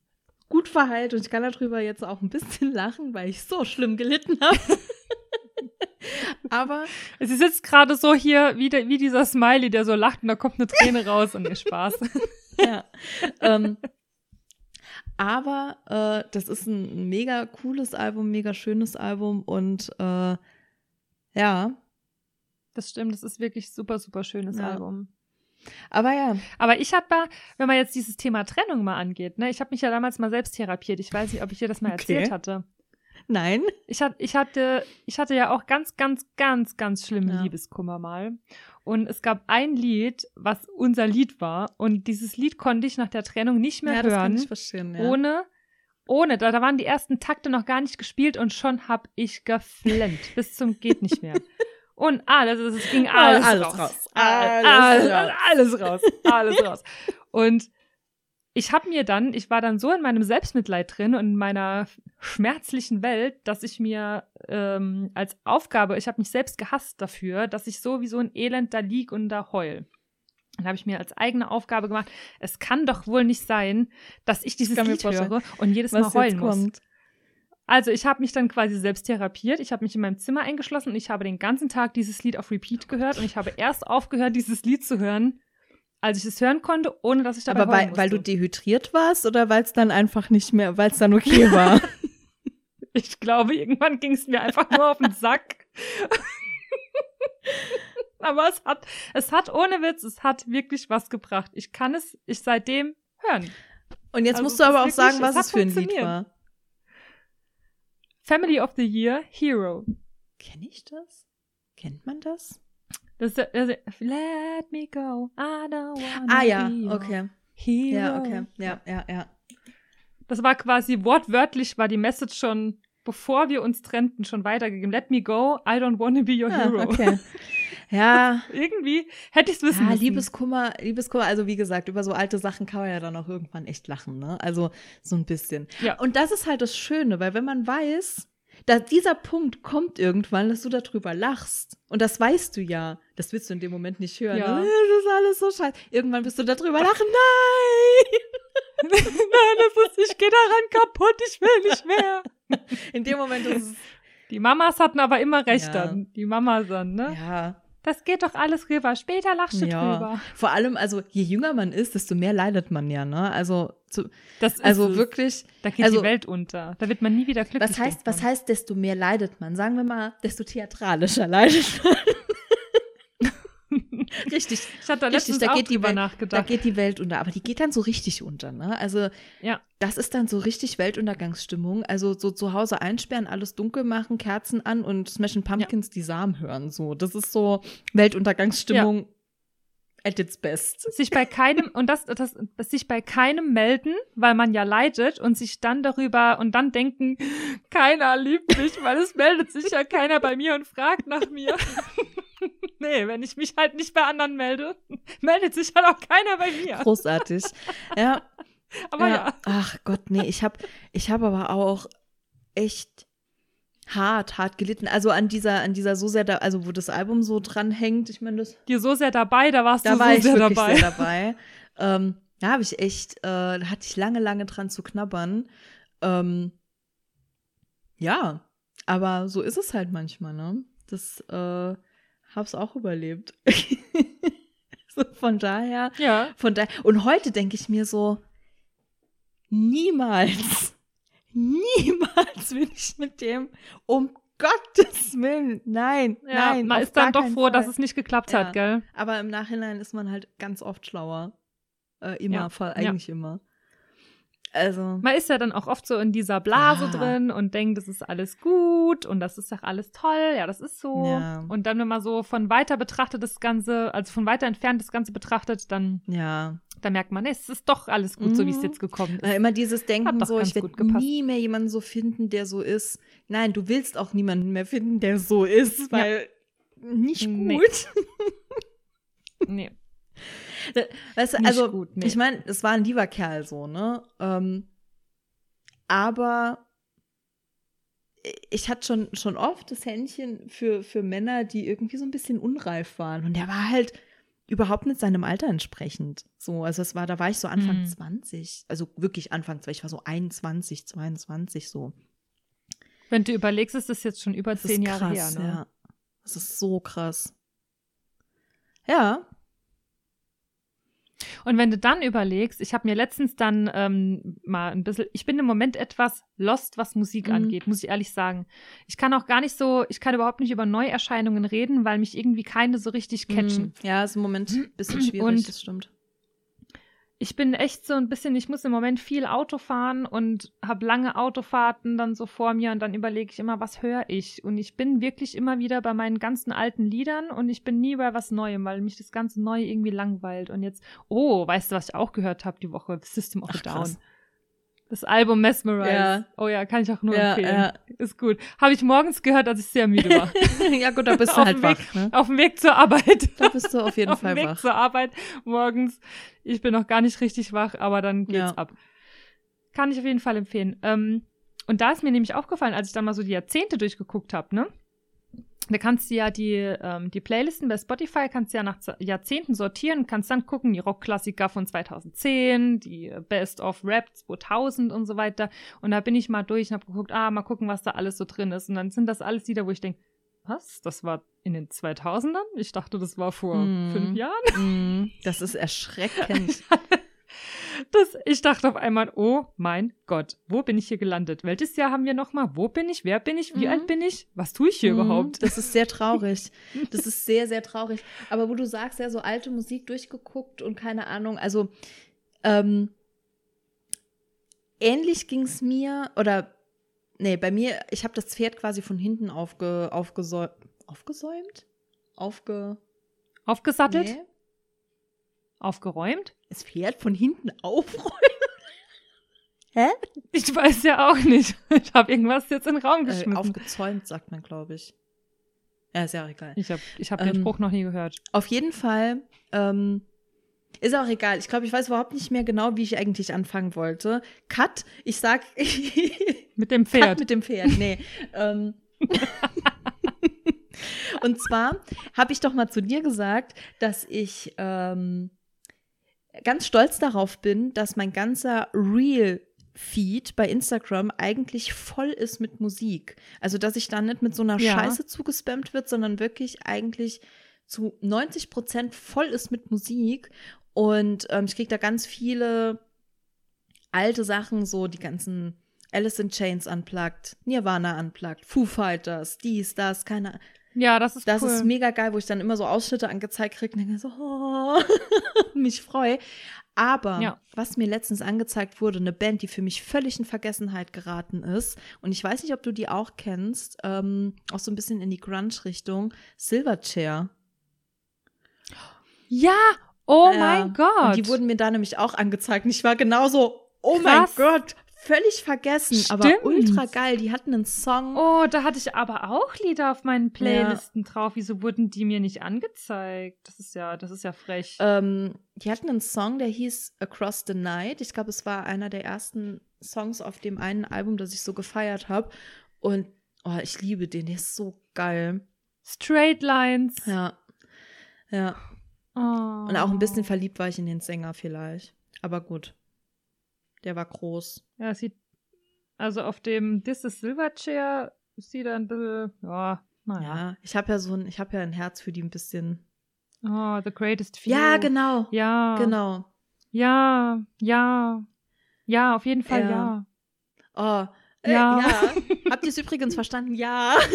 gut verheilt und ich kann darüber jetzt auch ein bisschen lachen, weil ich so schlimm gelitten habe. aber Es ist jetzt gerade so hier wie, der, wie dieser Smiley, der so lacht und da kommt eine Träne raus und ihr Spaß. ja. ähm, aber äh, das ist ein mega cooles Album, mega schönes Album und äh, ja, Das stimmt, das ist wirklich super, super schönes Ja. Album. aber ja, Aber ich habe da, wenn man jetzt dieses Thema Trennung mal angeht, ne, ich habe mich ja damals mal selbst therapiert. Ich weiß nicht, ob ich dir das mal Okay. erzählt hatte. nein, Ich, hat, ich, hatte, ich hatte ja auch ganz, ganz, ganz, ganz schlimmen Ja. Liebeskummer mal. Und es gab ein Lied, was unser Lied war. Und dieses Lied konnte ich nach der Trennung nicht mehr ja, das kann hören. ich verstehen. Ja. Ohne, ohne, da, da waren die ersten Takte noch gar nicht gespielt und schon hab ich geflennt. bis zum geht nicht mehr. Und alles, es ging alles, Alles raus. raus. Alles, Alles alles, raus. alles raus. Alles raus. Und ich habe mir dann, ich war dann so in meinem Selbstmitleid drin und in meiner schmerzlichen Welt, dass ich mir ähm, als Aufgabe, ich habe mich selbst gehasst dafür, dass ich so wie so ein Elend da lieg und da heul. Dann habe ich mir als eigene Aufgabe gemacht, es kann doch wohl nicht sein, dass ich dieses Lied höre und jedes Mal heulen muss. kommt. Also ich habe mich dann quasi selbst therapiert. Ich habe mich in meinem Zimmer eingeschlossen und ich habe den ganzen Tag dieses Lied auf Repeat gehört und ich habe erst aufgehört, dieses Lied zu hören, als ich es hören konnte, ohne dass ich dabei Aber weil, weil du dehydriert warst oder weil es dann einfach nicht mehr, weil es dann okay war? Ich glaube, irgendwann ging es mir einfach nur auf den Sack. Aber es hat, es hat ohne Witz, es hat wirklich was gebracht. Ich kann es, ich seitdem hören. Und jetzt Also musst es du aber auch wirklich- sagen, es was hat es für ein Lied war. Family of the Year, Hero. Kenne ich das? Kennt man das? Das das Let me go, I don't wanna Ah ja, okay. Hero. Ja, okay. Ja, ja, ja. Das war quasi wortwörtlich, war die Message schon, bevor wir uns trennten, schon weitergegeben. Let me go, I don't wanna be your Ah, hero. okay. Ja, Irgendwie hätte ich es wissen ja, müssen. Liebeskummer, Liebeskummer, also wie gesagt, über so alte Sachen kann man ja dann auch irgendwann echt lachen, ne? Also so ein bisschen. Ja. Und das ist halt das Schöne, weil wenn man weiß, dass dieser Punkt kommt irgendwann, dass du darüber lachst. Und das weißt du ja. Das willst du in dem Moment nicht hören. Ja. Ne? Das ist alles so scheiße. Irgendwann bist du darüber lachen. Nein! Nein, das ist, ich gehe daran kaputt, ich will nicht mehr. In dem Moment ist es. Die Mamas hatten aber immer recht Ja. dann. Die Mamas dann, ne? Ja, Das geht doch alles rüber. Später lachst du ja. drüber. Vor allem, also je jünger man ist, desto mehr leidet man ja, ne? Also, zu, also es. wirklich. Da geht also- die Welt unter. Da wird man nie wieder glücklich. Was heißt, was heißt, desto mehr leidet man? Sagen wir mal, desto theatralischer leidet man. Richtig, Ich hatte da richtig, da auch geht die drüber Welt, da nachgedacht. geht die Welt unter, aber die geht dann so richtig unter, ne? Also Ja. das ist dann so richtig Weltuntergangsstimmung. Also so zu Hause einsperren, alles dunkel machen, Kerzen an und Smashing Pumpkins die Samen hören. So, das ist so Weltuntergangsstimmung at its best. sich bei keinem und das, das sich bei keinem melden, weil man ja leidet und sich dann darüber und dann denken, keiner liebt mich, weil es meldet sich ja keiner bei mir und fragt nach mir. nee, wenn ich mich halt nicht bei anderen melde, meldet sich halt auch keiner bei mir. Großartig. ja, Aber ja. Ach Gott, nee, ich habe ich hab aber auch echt hart, hart gelitten. Also an dieser, an dieser so sehr, da, also wo das Album so dran hängt, ich meine, das, dir so sehr dabei, da warst da du war so sehr dabei. sehr dabei. ähm, da habe ich echt, äh, da hatte ich lange, lange dran zu knabbern. Ähm, ja, aber so ist es halt manchmal, ne? Das äh, hab's auch überlebt. so, von daher, Ja. von daher. Und heute denke ich mir so, niemals, niemals will ich mit dem, um Gottes Willen, nein, Ja, nein. man ist dann doch froh, Fall. dass es nicht geklappt Ja. hat, gell? Aber im Nachhinein ist man halt ganz oft schlauer. Äh, immer, Ja, ja. eigentlich immer. Also, Man ist ja dann auch oft so in dieser Blase Ja. drin und denkt, das ist alles gut und das ist doch alles toll. Ja, das ist so. Ja. Und dann, wenn man so von weiter betrachtet das Ganze, also von weiter entfernt das Ganze betrachtet, dann, ja. dann merkt man, nee, es ist doch alles gut, so wie es Mhm. jetzt gekommen ist. immer dieses Denken so, ich werde nie mehr jemanden so finden, der so ist. Nein, du willst auch niemanden mehr finden, der so ist, weil nicht Nee. gut. Nee. Weißt du, Nicht also, gut, nee. ich meine, es war ein lieber Kerl so, ne? Ähm, aber ich hatte schon, schon oft das Händchen für, für Männer, die irgendwie so ein bisschen unreif waren. Und der war halt überhaupt nicht seinem Alter entsprechend. So, also es war, da war ich so Anfang Mhm. 20. Also wirklich Anfang, weil ich war so 21, 22 so. Wenn du überlegst, ist das jetzt schon über Das zehn Jahre krass, her, ne? ja. Das ist so krass. Ja. Und wenn du dann überlegst, ich habe mir letztens dann ähm, mal ein bisschen, ich bin im Moment etwas lost, was Musik Mhm. angeht, muss ich ehrlich sagen. Ich kann auch gar nicht so, ich kann überhaupt nicht über Neuerscheinungen reden, weil mich irgendwie keine so richtig catchen. Mhm. Ja, ist im Moment ein bisschen schwierig, Und- das stimmt. Ich bin echt so ein bisschen, ich muss im Moment viel Auto fahren und habe lange Autofahrten dann so vor mir und dann überlege ich immer, was höre ich? Und ich bin wirklich immer wieder bei meinen ganzen alten Liedern und ich bin nie bei was Neuem, weil mich das ganze Neue irgendwie langweilt. Und jetzt, oh, weißt du, was ich auch gehört habe die Woche? System of a Ach, krass. Das Album Mesmerize. Ja. Oh ja, kann ich auch nur Ja, empfehlen. ja. Ist gut. Habe ich morgens gehört, als ich sehr müde war. ja, gut, da bist du Auf halt dem wach, ne? Auf dem Weg zur Arbeit. Da bist du auf jeden auf dem Fall Weg wach. zur Arbeit morgens. Ich bin noch gar nicht richtig wach, aber dann geht's ab. Kann ich auf jeden Fall empfehlen. Ähm, und da ist mir nämlich aufgefallen, als ich dann mal so die Jahrzehnte durchgeguckt habe, ne? Da kannst du ja die, ähm, die Playlisten bei Spotify kannst du ja nach Jahrzehnten sortieren, kannst dann gucken, die Rockklassiker von 2010, die Best of Rap 2000 und so weiter. Und da bin ich mal durch und habe geguckt, ah, mal gucken, was da alles so drin ist. Und dann sind das alles Lieder, wo ich denke, was? Das war in den 2000ern? Ich dachte, das war vor Mhm. fünf Jahren. Mm, Das ist erschreckend. Das, ich dachte auf einmal, oh mein Gott, wo bin ich hier gelandet? Welches Jahr haben wir nochmal? Wo bin ich? Wer bin ich? Wie Mhm. alt bin ich? Was tue ich hier Mhm, überhaupt? Das ist sehr traurig. Das ist sehr, sehr traurig. Aber wo du sagst, ja, so alte Musik durchgeguckt und keine Ahnung, also ähm, ähnlich ging es mir, oder nee, bei mir, ich habe das Pferd quasi von hinten aufge, aufgesäu aufgesäumt? Aufge. Aufgesattelt? Nee. Aufgeräumt? Das Pferd von hinten aufräumen? Hä? Ich weiß ja auch nicht. Ich habe irgendwas jetzt in den Raum Äh, geschmissen. aufgezäumt, sagt man, glaube ich. Ja, ist ja auch egal. ich habe ich hab den Ähm, Spruch noch nie gehört. Auf jeden Fall. Ähm, ist auch egal. Ich glaube, ich weiß überhaupt nicht mehr genau, wie ich eigentlich anfangen wollte. Cut. Ich sag. Mit dem Cut Pferd. mit dem Pferd. Nee. ähm. Und zwar habe ich doch mal zu dir gesagt, dass ich ähm, ganz stolz darauf bin, dass mein ganzer Real Feed bei Instagram eigentlich voll ist mit Musik. Also, dass ich da nicht mit so einer Ja. Scheiße zugespammt wird, sondern wirklich eigentlich zu 90 Prozent voll ist mit Musik. Und ähm, ich kriege da ganz viele alte Sachen, so die ganzen Alice in Chains unplugged, Nirvana unplugged, Foo Fighters, dies, das, keine Ja, das ist das cool. ist mega geil, wo ich dann immer so Ausschnitte angezeigt kriege und denke so, oh, mich freue. Aber Ja. was mir letztens angezeigt wurde, eine Band, die für mich völlig in Vergessenheit geraten ist, und ich weiß nicht, ob du die auch kennst, ähm, auch so ein bisschen in die Grunge-Richtung, Silverchair. ja, oh Ja. mein Gott. Die wurden mir da nämlich auch angezeigt. Und ich war genauso, oh Krass. mein Gott, völlig vergessen, aber Stimmt. ultra geil. Die hatten einen Song. Oh, da hatte ich aber auch Lieder auf meinen Playlisten drauf. Wieso wurden die mir nicht angezeigt? Das ist ja, das ist ja frech. Ähm, die hatten einen Song, der hieß Across the Night. Ich glaube, es war einer der ersten Songs auf dem einen Album, das ich so gefeiert habe. Und oh, ich liebe den, der ist so geil. Straight Lines. Ja. Ja. Oh. Und auch ein bisschen verliebt war ich in den Sänger vielleicht. Aber gut. Der war groß. Ja, sieht. Also auf dem This is Silverchair sieht er ein bisschen. Ja, naja. Ja, ich habe ja so ein, ich habe ja ein Herz für die ein bisschen. Oh, The Greatest Few. Ja, genau. Ja. Genau. Ja, ja. Ja, auf jeden Fall Ja. ja. Oh, äh, Ja. ja. Habt ihr es übrigens verstanden? Ja.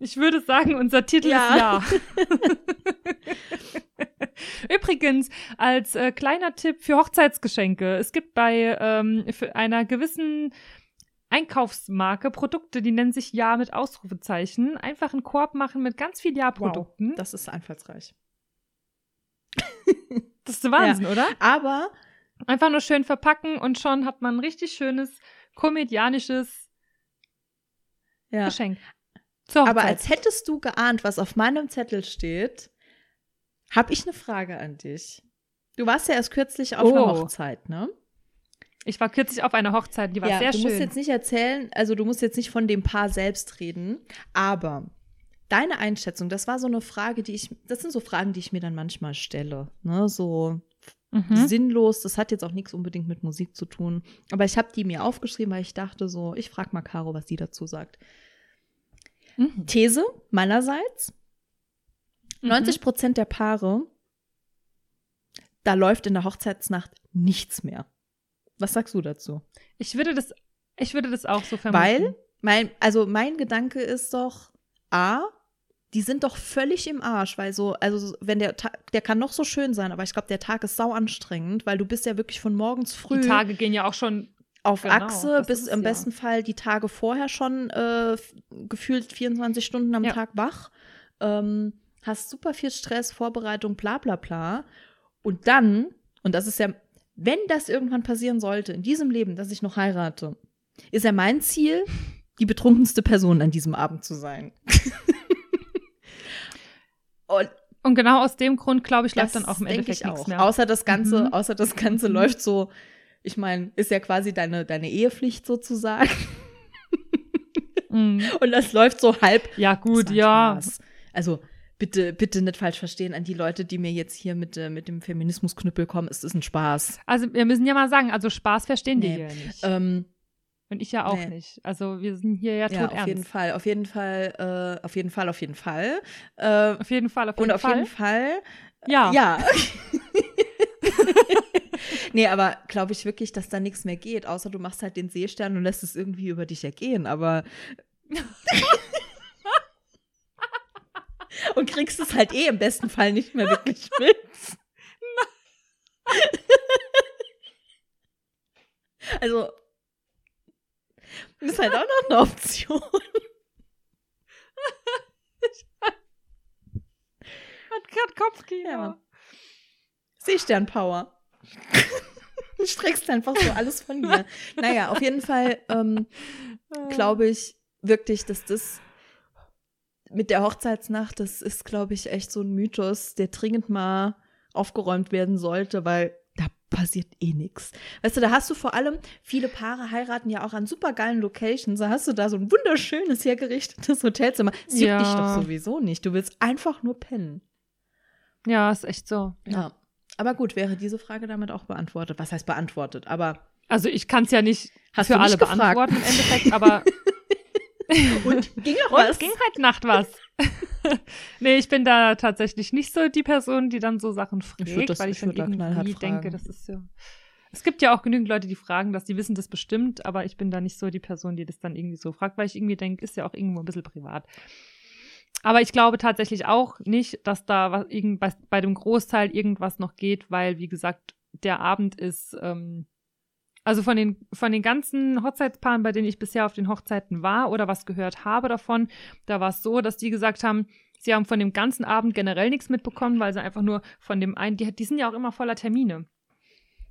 Ich würde sagen, unser Titel Ja. ist ja. Übrigens, als äh, kleiner Tipp für Hochzeitsgeschenke, es gibt bei ähm, einer gewissen Einkaufsmarke Produkte, die nennen sich Ja mit Ausrufezeichen. Einfach einen Korb machen mit ganz viel Ja-Produkten. Das ist einfallsreich. Das ist Wahnsinn, oder? Aber Einfach nur schön verpacken und schon hat man ein richtig schönes, komödianisches ja. Geschenk. Aber als hättest du geahnt, was auf meinem Zettel steht, habe ich eine Frage an dich. Du warst ja erst kürzlich auf einer Oh. Hochzeit, ne? ich war kürzlich auf einer Hochzeit, die war ja, sehr du schön. musst jetzt nicht erzählen, also du musst jetzt nicht von dem Paar selbst reden, aber deine Einschätzung, das war so eine Frage, die ich, das sind so Fragen, die ich mir dann manchmal stelle, ne? So mhm. sinnlos, das hat jetzt auch nichts unbedingt mit Musik zu tun, aber ich habe die mir aufgeschrieben, weil ich dachte so, ich frage mal Caro, was die dazu sagt. Mhm. These meinerseits, 90 Prozent der Paare, da läuft in der Hochzeitsnacht nichts mehr. Was sagst du dazu? Ich würde das, ich würde das auch so vermuten. Weil, mein, also mein Gedanke ist doch, A, die sind doch völlig im Arsch, weil so, also wenn der Tag, der kann noch so schön sein, aber ich glaube, der Tag ist sau anstrengend, weil du bist ja wirklich von morgens früh die Tage gehen ja auch schon. auf genau, Achse, bis im ja. besten Fall die Tage vorher schon äh, gefühlt 24 Stunden am Ja. Tag wach, ähm, hast super viel Stress, Vorbereitung, bla bla bla. Und dann, und das ist ja, wenn das irgendwann passieren sollte in diesem Leben, dass ich noch heirate, ist ja mein Ziel, die betrunkenste Person an diesem Abend zu sein. und Und genau aus dem Grund, glaube ich, läuft dann auch im Endeffekt ich nichts mehr. Außer das Ganze, Mhm. außer das Ganze Mhm. läuft so, ich meine, ist ja quasi deine, deine Ehepflicht sozusagen. Mhm. Und das läuft so halb. Ja, gut, ja. Spaß. Also bitte, bitte nicht falsch verstehen an die Leute, die mir jetzt hier mit, äh, mit dem Feminismusknüppel kommen. Es ist ein Spaß. Also, wir müssen ja mal sagen, also Spaß verstehen die Nee. hier nicht. Ähm, Und ich ja auch nee. nicht. Also, wir sind hier ja tot ja, auf jeden ernst. Fall, auf jeden Fall, äh, auf jeden Fall, auf jeden Fall. Äh, Auf jeden Fall, auf jeden und auf Fall. jeden Fall, ja. ja. nee, aber glaube ich wirklich, dass da nichts mehr geht, außer du machst halt den Seestern und lässt es irgendwie über dich ergehen, aber. und kriegst es halt eh im besten Fall nicht mehr wirklich mit. also, ist halt auch noch eine Option. Hat gerade Kopfkino. Ja. Seestern-Power. du streckst einfach so alles von mir. Naja, auf jeden Fall ähm, glaube ich wirklich, dass das mit der Hochzeitsnacht, das ist, glaube ich, echt so ein Mythos, der dringend mal aufgeräumt werden sollte, weil da passiert eh nichts. Weißt du, da hast du vor allem, viele Paare heiraten ja auch an supergeilen Locations. Da hast du da so ein wunderschönes, hergerichtetes Hotelzimmer. Das juckt Ja. dich doch sowieso nicht. Du willst einfach nur pennen. Ja, ist echt so. Ja. Aber gut, wäre diese Frage damit auch beantwortet. Was heißt beantwortet? Aber Also ich kann es ja nicht Hast für nicht alle gefragt? beantworten im Endeffekt, aber und ging Und was? ging halt Nacht was. nee, ich bin da tatsächlich nicht so die Person, die dann so Sachen fragt, das- weil ich, ich dann irgendwie denke, fragen. das ist ja. Es gibt ja auch genügend Leute, die fragen das, die wissen das bestimmt, aber ich bin da nicht so die Person, die das dann irgendwie so fragt, weil ich irgendwie denke, ist ja auch irgendwo ein bisschen privat. Aber ich glaube tatsächlich auch nicht, dass da was, irgend, bei, bei dem Großteil irgendwas noch geht, weil, wie gesagt, der Abend ist, ähm, also von den, von den ganzen Hochzeitspaaren, bei denen ich bisher auf den Hochzeiten war oder was gehört habe davon, da war es so, dass die gesagt haben, sie haben von dem ganzen Abend generell nichts mitbekommen, weil sie einfach nur von dem einen, die, die sind ja auch immer voller Termine.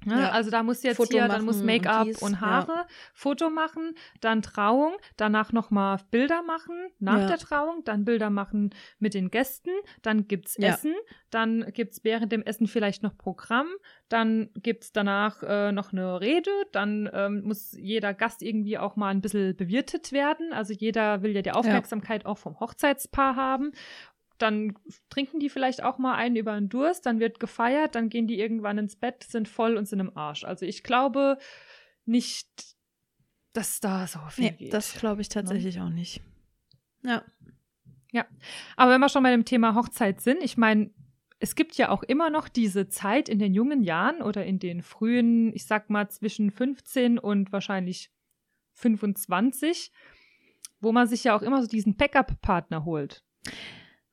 Ja, Ja. Also da muss jetzt Foto hier, dann muss und Make-up und, ja. Haare, Foto machen, dann Trauung, danach nochmal Bilder machen nach Ja. der Trauung, dann Bilder machen mit den Gästen, dann gibt's Ja. Essen, dann gibt's während dem Essen vielleicht noch Programm, dann gibt's danach äh, noch eine Rede, dann ähm, muss jeder Gast irgendwie auch mal ein bisschen bewirtet werden. Also jeder will ja die Aufmerksamkeit auch vom Hochzeitspaar haben. Dann trinken die vielleicht auch mal einen über den Durst, dann wird gefeiert, dann gehen die irgendwann ins Bett, sind voll und sind im Arsch. Also ich glaube nicht, dass da so viel Nee, geht. das glaube ich tatsächlich auch nicht. Ja. Aber wenn wir schon bei dem Thema Hochzeit sind, ich meine, es gibt ja auch immer noch diese Zeit in den jungen Jahren oder in den frühen, ich sag mal zwischen 15 und wahrscheinlich 25, wo man sich ja auch immer so diesen Backup-Partner holt.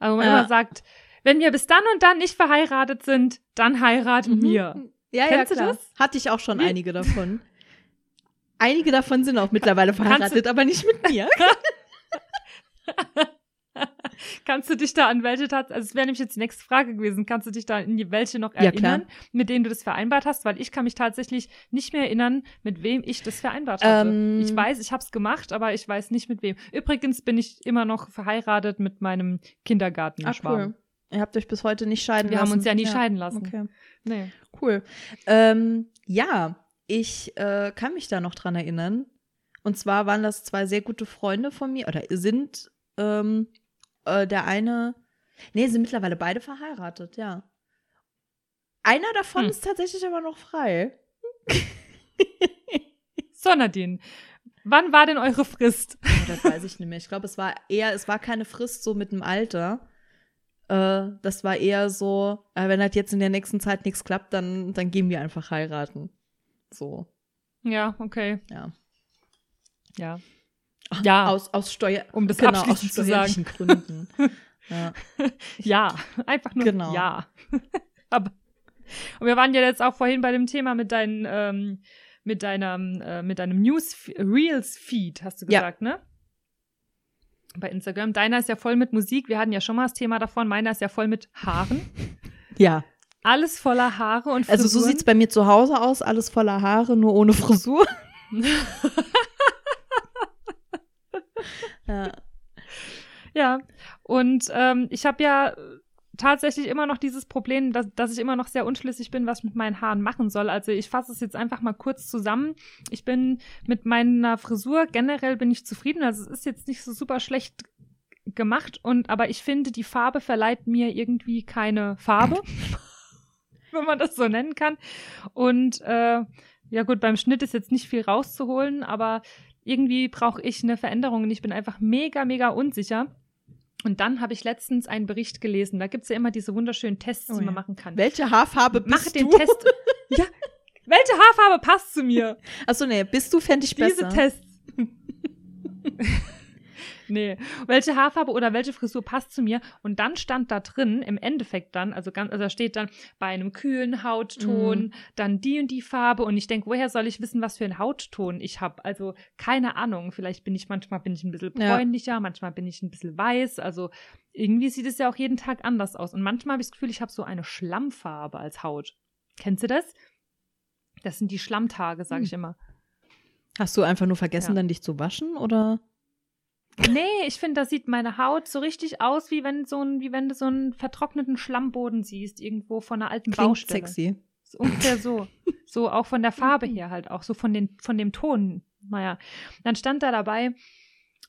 Also man Ja. immer sagt, wenn wir bis dann und dann nicht verheiratet sind, dann heiraten Mhm. wir. Ja, Kennst ja, du klar. das? Hatte ich auch schon Wie? einige davon. Einige davon sind auch mittlerweile verheiratet, aber nicht mit mir. Kannst du dich da an welche tat, also es wäre nämlich jetzt die nächste Frage gewesen, kannst du dich da in die welche noch Ja, erinnern, mit denen du das vereinbart hast? Weil ich kann mich tatsächlich nicht mehr erinnern, mit wem ich das vereinbart hatte. Ähm. ich weiß, ich habe es gemacht, aber ich weiß nicht mit wem. Übrigens bin ich immer noch verheiratet mit meinem kindergarten Ach, cool. Ihr habt euch bis heute nicht scheiden Wir lassen. haben uns ja nie scheiden lassen. Okay, Nee. cool. Ähm, ja, ich äh, kann mich da noch dran erinnern. Und zwar waren das zwei sehr gute Freunde von mir, oder sind ähm, äh, der eine, nee, sind mittlerweile beide verheiratet, ja. Einer davon Hm. ist tatsächlich aber noch frei. So, Nadine, wann war denn eure Frist? Oh, das weiß ich nicht mehr. Ich glaube, es war eher, es war keine Frist so mit dem Alter. Äh, das war eher so, äh, wenn halt jetzt in der nächsten Zeit nichts klappt, dann, dann gehen wir einfach heiraten. So, Ja, okay. ja. Ja. Ja, Aus, aus Steuer, um das genau, aus zu steuerlichen Gründen. ja. ja. Einfach nur Genau. ja. Aber und wir waren ja jetzt auch vorhin bei dem Thema mit deinen, ähm, mit deinem, äh, mit deinem News Reels Feed, hast du Ja. gesagt, ne? Bei Instagram. Deiner ist ja voll mit Musik. Wir hatten ja schon mal das Thema davon. Meiner ist ja voll mit Haaren. ja. Alles voller Haare und Also so Frisuren. sieht's bei mir zu Hause aus, alles voller Haare, nur ohne Frisur. Ja. Ja, und ähm, ich habe ja tatsächlich immer noch dieses Problem, dass, dass ich immer noch sehr unschlüssig bin, was ich mit meinen Haaren machen soll. Also ich fasse es jetzt einfach mal kurz zusammen. Ich bin mit meiner Frisur generell bin ich zufrieden. Also es ist jetzt nicht so super schlecht gemacht und aber ich finde, die Farbe verleiht mir irgendwie keine Farbe, wenn man das so nennen kann. Und äh, ja gut, beim Schnitt ist jetzt nicht viel rauszuholen, aber irgendwie brauche ich eine Veränderung und ich bin einfach mega, mega unsicher. Und dann habe ich letztens einen Bericht gelesen. Da gibt's ja immer diese wunderschönen Tests, Oh die man ja. machen kann. Welche Haarfarbe Mach bist den du? Test. ja, welche Haarfarbe passt zu mir? Achso, nee, bist du, fände ich Diese besser. Tests. nee, welche Haarfarbe oder welche Frisur passt zu mir? Und dann stand da drin, im Endeffekt dann, also ganz, also da steht dann bei einem kühlen Hautton, Mhm. dann die und die Farbe. Und ich denke, woher soll ich wissen, was für einen Hautton ich habe? Also keine Ahnung. Vielleicht bin ich manchmal bin ich ein bisschen Ja. bräunlicher, manchmal bin ich ein bisschen weiß. Also irgendwie sieht es ja auch jeden Tag anders aus. Und manchmal habe ich das Gefühl, ich habe so eine Schlammfarbe als Haut. Kennst du das? Das sind die Schlammtage, sage Hm. ich immer. Hast du einfach nur vergessen, Ja. dann dich zu waschen oder? Nee, ich finde, da sieht meine Haut so richtig aus, wie wenn so ein, wie wenn du so einen vertrockneten Schlammboden siehst, irgendwo von einer alten Klingt Baustelle. sexy. Ist ungefähr so. So auch von der Farbe her halt, auch so von, den, von dem Ton. Naja, dann stand da dabei,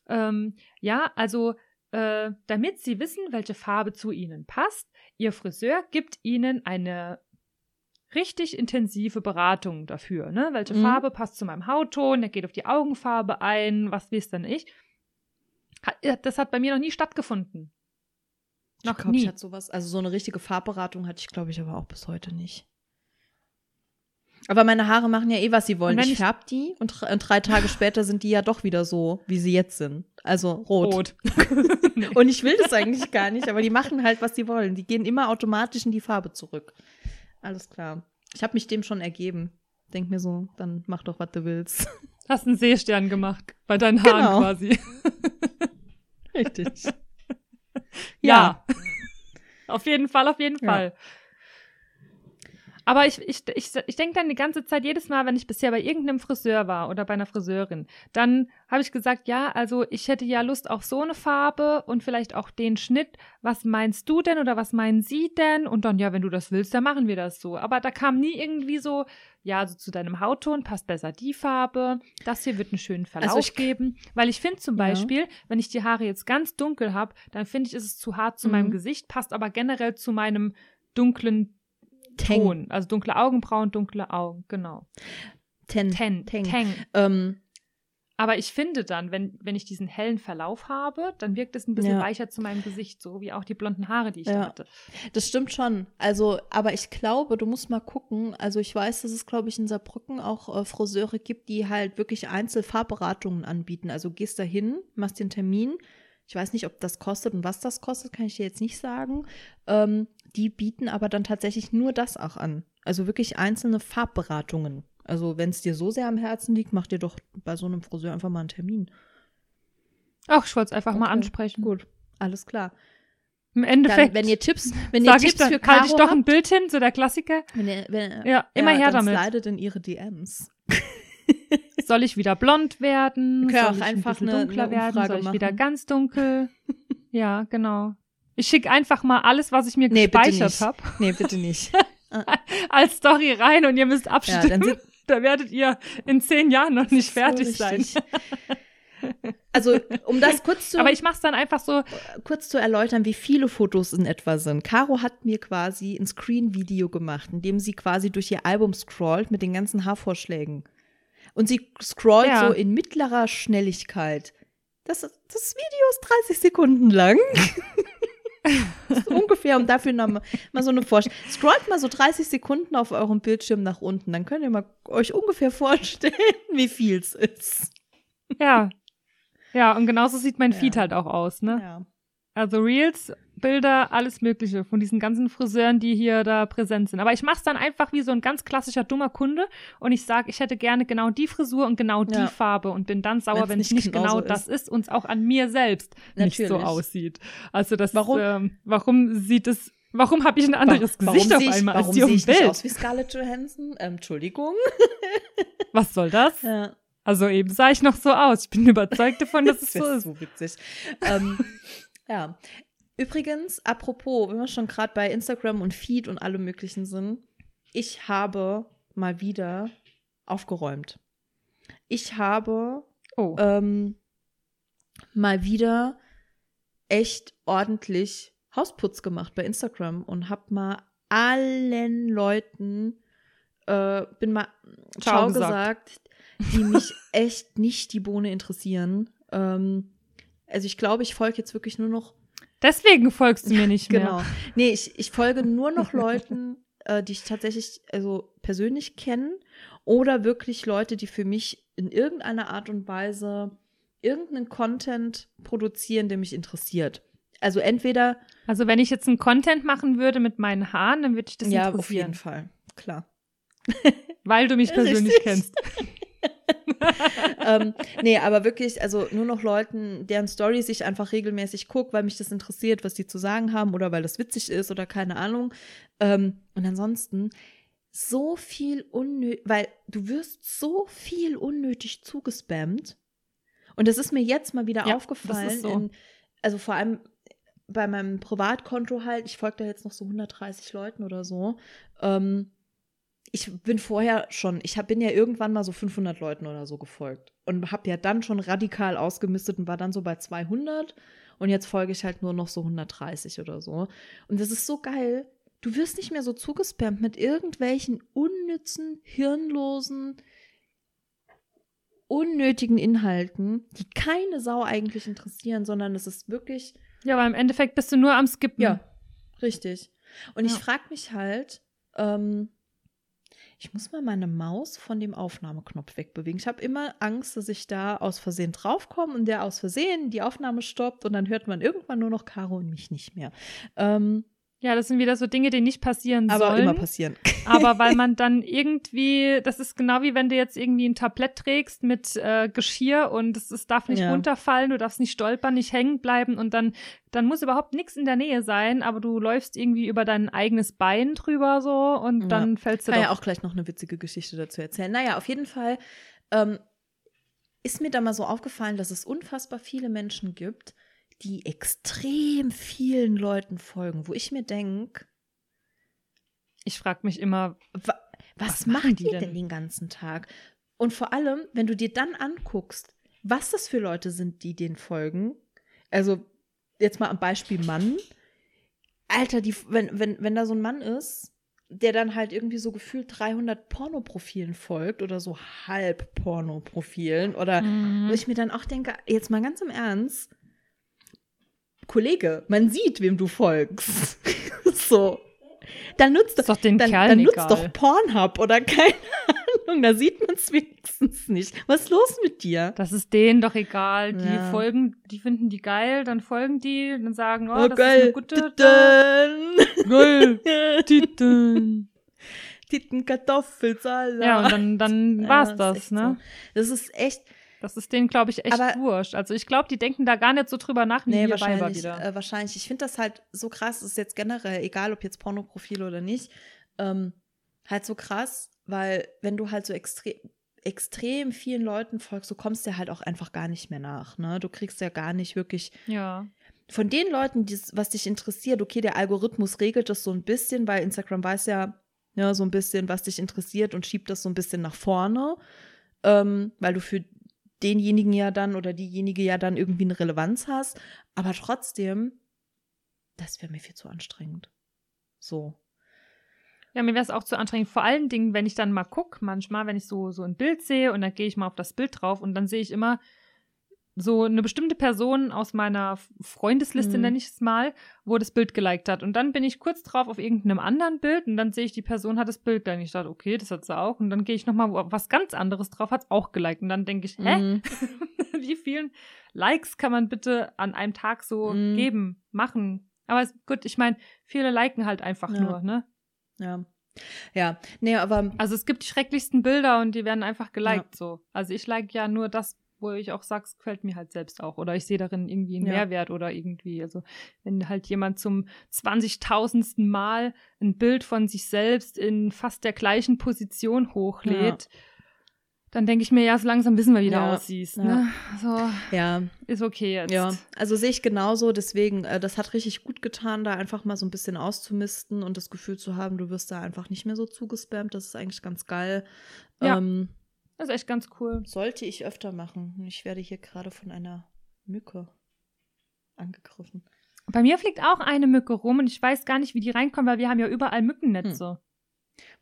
ähm, ja, also äh, damit Sie wissen, welche Farbe zu Ihnen passt, Ihr Friseur gibt Ihnen eine richtig intensive Beratung dafür, ne? Welche Mhm. Farbe passt zu meinem Hautton, er geht auf die Augenfarbe ein, was weiß denn ich. Das hat bei mir noch nie stattgefunden. Noch ich glaub, nie. Ich hatte sowas, also so eine richtige Farbberatung hatte ich, glaube ich, aber auch bis heute nicht. Aber meine Haare machen ja eh, was sie wollen. Ich ich- färb die und, und drei Tage später sind die ja doch wieder so, wie sie jetzt sind. Also rot. Rot. Und ich will das eigentlich gar nicht, aber die machen halt, was sie wollen. Die gehen immer automatisch in die Farbe zurück. Alles klar. Ich habe mich dem schon ergeben. Denk mir so, dann mach doch, was du willst. Hast einen Seestern gemacht bei deinen Haaren Genau. quasi. Richtig. Ja. auf jeden Fall, auf jeden Ja. Fall. Aber ich, ich, ich, ich denke dann die ganze Zeit, jedes Mal, wenn ich bisher bei irgendeinem Friseur war oder bei einer Friseurin, dann habe ich gesagt, ja, also ich hätte ja Lust auf so eine Farbe und vielleicht auch den Schnitt. Was meinst du denn oder was meinen Sie denn? Und dann, ja, wenn du das willst, dann machen wir das so. Aber da kam nie irgendwie so, ja, also zu deinem Hautton passt besser die Farbe. Das hier wird einen schönen Verlauf Also geben. Weil ich finde zum Ja. Beispiel, wenn ich die Haare jetzt ganz dunkel habe, dann finde ich, ist es zu hart zu Mhm. meinem Gesicht, passt aber generell zu meinem dunklen Teng. Ton. Also dunkle Augenbrauen, dunkle Augen, genau. Ten. Ten, Teng. Teng. Ähm, Aber ich finde dann, wenn, wenn ich diesen hellen Verlauf habe, dann wirkt es ein bisschen Ja. weicher zu meinem Gesicht, so wie auch die blonden Haare, die ich Ja. da hatte. Das stimmt schon. Also, aber ich glaube, du musst mal gucken. Also, ich weiß, dass es, glaube ich, in Saarbrücken auch äh, Friseure gibt, die halt wirklich Einzelfarbberatungen anbieten. Also, gehst da hin, machst den Termin. Ich weiß nicht, ob das kostet und was das kostet, kann ich dir jetzt nicht sagen. Ähm, die bieten aber dann tatsächlich nur das auch an. Also wirklich einzelne Farbberatungen. Also, wenn es dir so sehr am Herzen liegt, mach dir doch bei so einem Friseur einfach mal einen Termin. Ach, ich wollte es einfach mal Okay, ansprechen. Gut, alles klar. Im Dann, Endeffekt wenn ihr Tipps, wenn ihr Tipps dann, für halte Caro ich doch ein Bild hin, so der Klassiker. Wenn ihr, wenn, Ja, immer her dann damit. slidet in ihre DMs. Soll ich wieder blond werden? Soll auch ich ein einfach bisschen eine- dunkler eine werden? Soll ich wieder machen. ganz dunkel? ja, genau. Ich schicke einfach mal alles, was ich mir Nee, gespeichert habe, Nee, bitte nicht. als Story rein und ihr müsst ja, abstimmen. dann sind da werdet ihr in zehn Jahren noch nicht so fertig sein. richtig. Also, um das kurz zu, Aber ich mache es dann einfach so, kurz zu erläutern, wie viele Fotos in etwa sind. Caro hat mir quasi ein Screen-Video gemacht, in dem sie quasi durch ihr Album scrollt mit den ganzen Haarvorschlägen. Und sie scrollt Ja. so in mittlerer Schnelligkeit. Das, das Video ist 30 Sekunden lang. Ist ungefähr, um dafür noch mal, mal so eine Vorstellung. Scrollt mal so 30 Sekunden auf eurem Bildschirm nach unten, dann könnt ihr mal euch ungefähr vorstellen, wie viel es ist. ja. Ja, und genauso sieht mein Ja. Feed halt auch aus, ne? Ja. Also Reels, Bilder, alles Mögliche von diesen ganzen Friseuren, die hier da präsent sind. Aber ich mache es dann einfach wie so ein ganz klassischer dummer Kunde und ich sage, ich hätte gerne genau die Frisur und genau die Ja. Farbe und bin dann sauer, wenn es nicht nicht genauso genau das ist und es auch an mir selbst nicht so Natürlich. aussieht. Also das Warum? Ähm, warum sieht es, warum habe ich ein anderes Warum Gesicht auf ich, einmal warum als die auf dem ich Bild? aus wie Scarlett Johansson? Ähm, Entschuldigung. Was soll das? Ja. Also eben sah ich noch so aus. Ich bin überzeugt davon, dass es Das so wär ist. so witzig. ähm, ja. Übrigens, apropos, wenn wir schon gerade bei Instagram und Feed und allem möglichen sind, ich habe mal wieder aufgeräumt. Ich habe Oh. ähm, mal wieder echt ordentlich Hausputz gemacht bei Instagram und hab mal allen Leuten äh, bin mal Ciao Ciao gesagt. gesagt, die mich echt nicht die Bohne interessieren. Ähm, also ich glaube, ich folge jetzt wirklich nur noch Deswegen folgst du mir nicht mehr. Genau. Nee, ich, ich folge nur noch Leuten, äh, die ich tatsächlich, also persönlich kennen oder wirklich Leute, die für mich in irgendeiner Art und Weise irgendeinen Content produzieren, der mich interessiert. Also entweder. Also wenn ich jetzt einen Content machen würde mit meinen Haaren, dann würde ich das ja, interessieren. auf jeden Fall. Klar. Weil du mich persönlich Richtig. kennst. ähm, nee, aber wirklich, also nur noch Leuten, deren Stories ich einfach regelmäßig gucke, weil mich das interessiert, was die zu sagen haben oder weil das witzig ist oder keine Ahnung. Ähm, und ansonsten so viel unnötig, weil du wirst so viel unnötig zugespammt. Und das ist mir jetzt mal wieder Ja, aufgefallen. das ist so. in, also vor allem bei meinem Privatkonto halt, ich folge da jetzt noch so 130 Leuten oder so. Ähm, ich bin vorher schon, ich hab, bin ja irgendwann mal so 500 Leuten oder so gefolgt und habe ja dann schon radikal ausgemistet und war dann so bei 200 und jetzt folge ich halt nur noch so 130 oder so. Und das ist so geil. Du wirst nicht mehr so zugespammt mit irgendwelchen unnützen, hirnlosen, unnötigen Inhalten, die keine Sau eigentlich interessieren, sondern es ist wirklich Ja, aber im Endeffekt bist du nur am Skippen. ja, richtig. Und ich Ja. frage mich halt, ähm, ich muss mal meine Maus von dem Aufnahmeknopf wegbewegen. Ich habe immer Angst, dass ich da aus Versehen draufkomme und der aus Versehen die Aufnahme stoppt und dann hört man irgendwann nur noch Caro und mich nicht mehr. Ähm, Ja, das sind wieder so Dinge, die nicht passieren aber sollen. immer passieren. aber weil man dann irgendwie, das ist genau wie wenn du jetzt irgendwie ein Tablett trägst mit äh, Geschirr und es, es darf nicht Ja. runterfallen, du darfst nicht stolpern, nicht hängen bleiben und dann, dann muss überhaupt nichts in der Nähe sein, aber du läufst irgendwie über dein eigenes Bein drüber so und Ja. dann fällst du kann doch. ja auch gleich noch eine witzige Geschichte dazu erzählen. Naja, auf jeden Fall ähm, ist mir da mal so aufgefallen, dass es unfassbar viele Menschen gibt, die extrem vielen Leuten folgen, wo ich mir denke, ich frage mich immer, Wa was, Was machen die die denn? denn? den ganzen Tag? Und vor allem, wenn du dir dann anguckst, was das für Leute sind, die den folgen. Also jetzt mal am Beispiel Mann. Alter, die, wenn, wenn, wenn da so ein Mann ist, der dann halt irgendwie so gefühlt 300 Pornoprofilen folgt oder so halb Pornoprofilen oder Mhm. wo ich mir dann auch denke, jetzt mal ganz im Ernst, Kollege, man sieht, wem du folgst. so. Dann nutzt ist doch den dann, Kerl dann egal. nutzt doch Pornhub oder keine Ahnung, da sieht man es wenigstens nicht. Was ist los mit dir? Das ist denen doch egal. Die Ja. folgen, die finden die geil, dann folgen die, dann sagen, oh, Oh, das ist geil. eine gute. Titten. Geil. Titten. Titten, Kartoffelsalat. Ja, und dann, dann war's Ja, ist das, echt ne? So. Das ist echt, Das ist denen, glaube ich, echt Aber- wurscht. Also ich glaube, die denken da gar nicht so drüber nach, wie nee, wahrscheinlich, wieder. äh, wahrscheinlich. Ich finde das halt so krass, das ist jetzt generell, egal ob jetzt Pornoprofil oder nicht, ähm, halt so krass, weil wenn du halt so extrem extrem vielen Leuten folgst, du kommst ja halt auch einfach gar nicht mehr nach, ne? Du kriegst ja gar nicht wirklich ja. von den Leuten, die's, was dich interessiert, okay, der Algorithmus regelt das so ein bisschen, weil Instagram weiß ja, ja so ein bisschen, was dich interessiert und schiebt das so ein bisschen nach vorne, ähm, weil du für denjenigen ja dann oder diejenige ja dann irgendwie eine Relevanz hast. Aber trotzdem, das wäre mir viel zu anstrengend. So. Ja, mir wäre es auch zu anstrengend. Vor allen Dingen, wenn ich dann mal gucke, manchmal, wenn ich so, so ein Bild sehe und dann gehe ich mal auf das Bild drauf und dann sehe ich immer so eine bestimmte Person aus meiner Freundesliste, Mhm. nenne ich es mal, wo das Bild geliked hat. Und dann bin ich kurz drauf auf irgendeinem anderen Bild und dann sehe ich, die Person hat das Bild dann. Ich dachte, okay, das hat sie auch. Und dann gehe ich nochmal auf was ganz anderes drauf, hat es auch geliked. Und dann denke ich, hä? Mhm. Wie vielen Likes kann man bitte an einem Tag so Mhm. geben, machen? Aber gut, ich meine, viele liken halt einfach Ja. nur, ne? Ja. Ja. Nee, aber Also es gibt die schrecklichsten Bilder und die werden einfach geliked so. Also ich like ja nur das, wo ich auch sage, es gefällt mir halt selbst auch. Oder ich sehe darin irgendwie einen Ja. Mehrwert oder irgendwie. Also wenn halt jemand zum 20.000. Mal ein Bild von sich selbst in fast der gleichen Position hochlädt, dann denke ich mir, ja, so langsam wissen wir, wie du Ja, aussiehst. ja. Ne? So, ja, ist okay jetzt. Ja, also sehe ich genauso. Deswegen, äh, das hat richtig gut getan, da einfach mal so ein bisschen auszumisten und das Gefühl zu haben, du wirst da einfach nicht mehr so zugespammt. Das ist eigentlich ganz geil. Ja. Ähm, Das ist echt ganz cool. sollte ich öfter machen. Ich werde hier gerade von einer Mücke angegriffen. Bei mir fliegt auch eine Mücke rum und ich weiß gar nicht, wie die reinkommen, weil wir haben ja überall Mückennetze.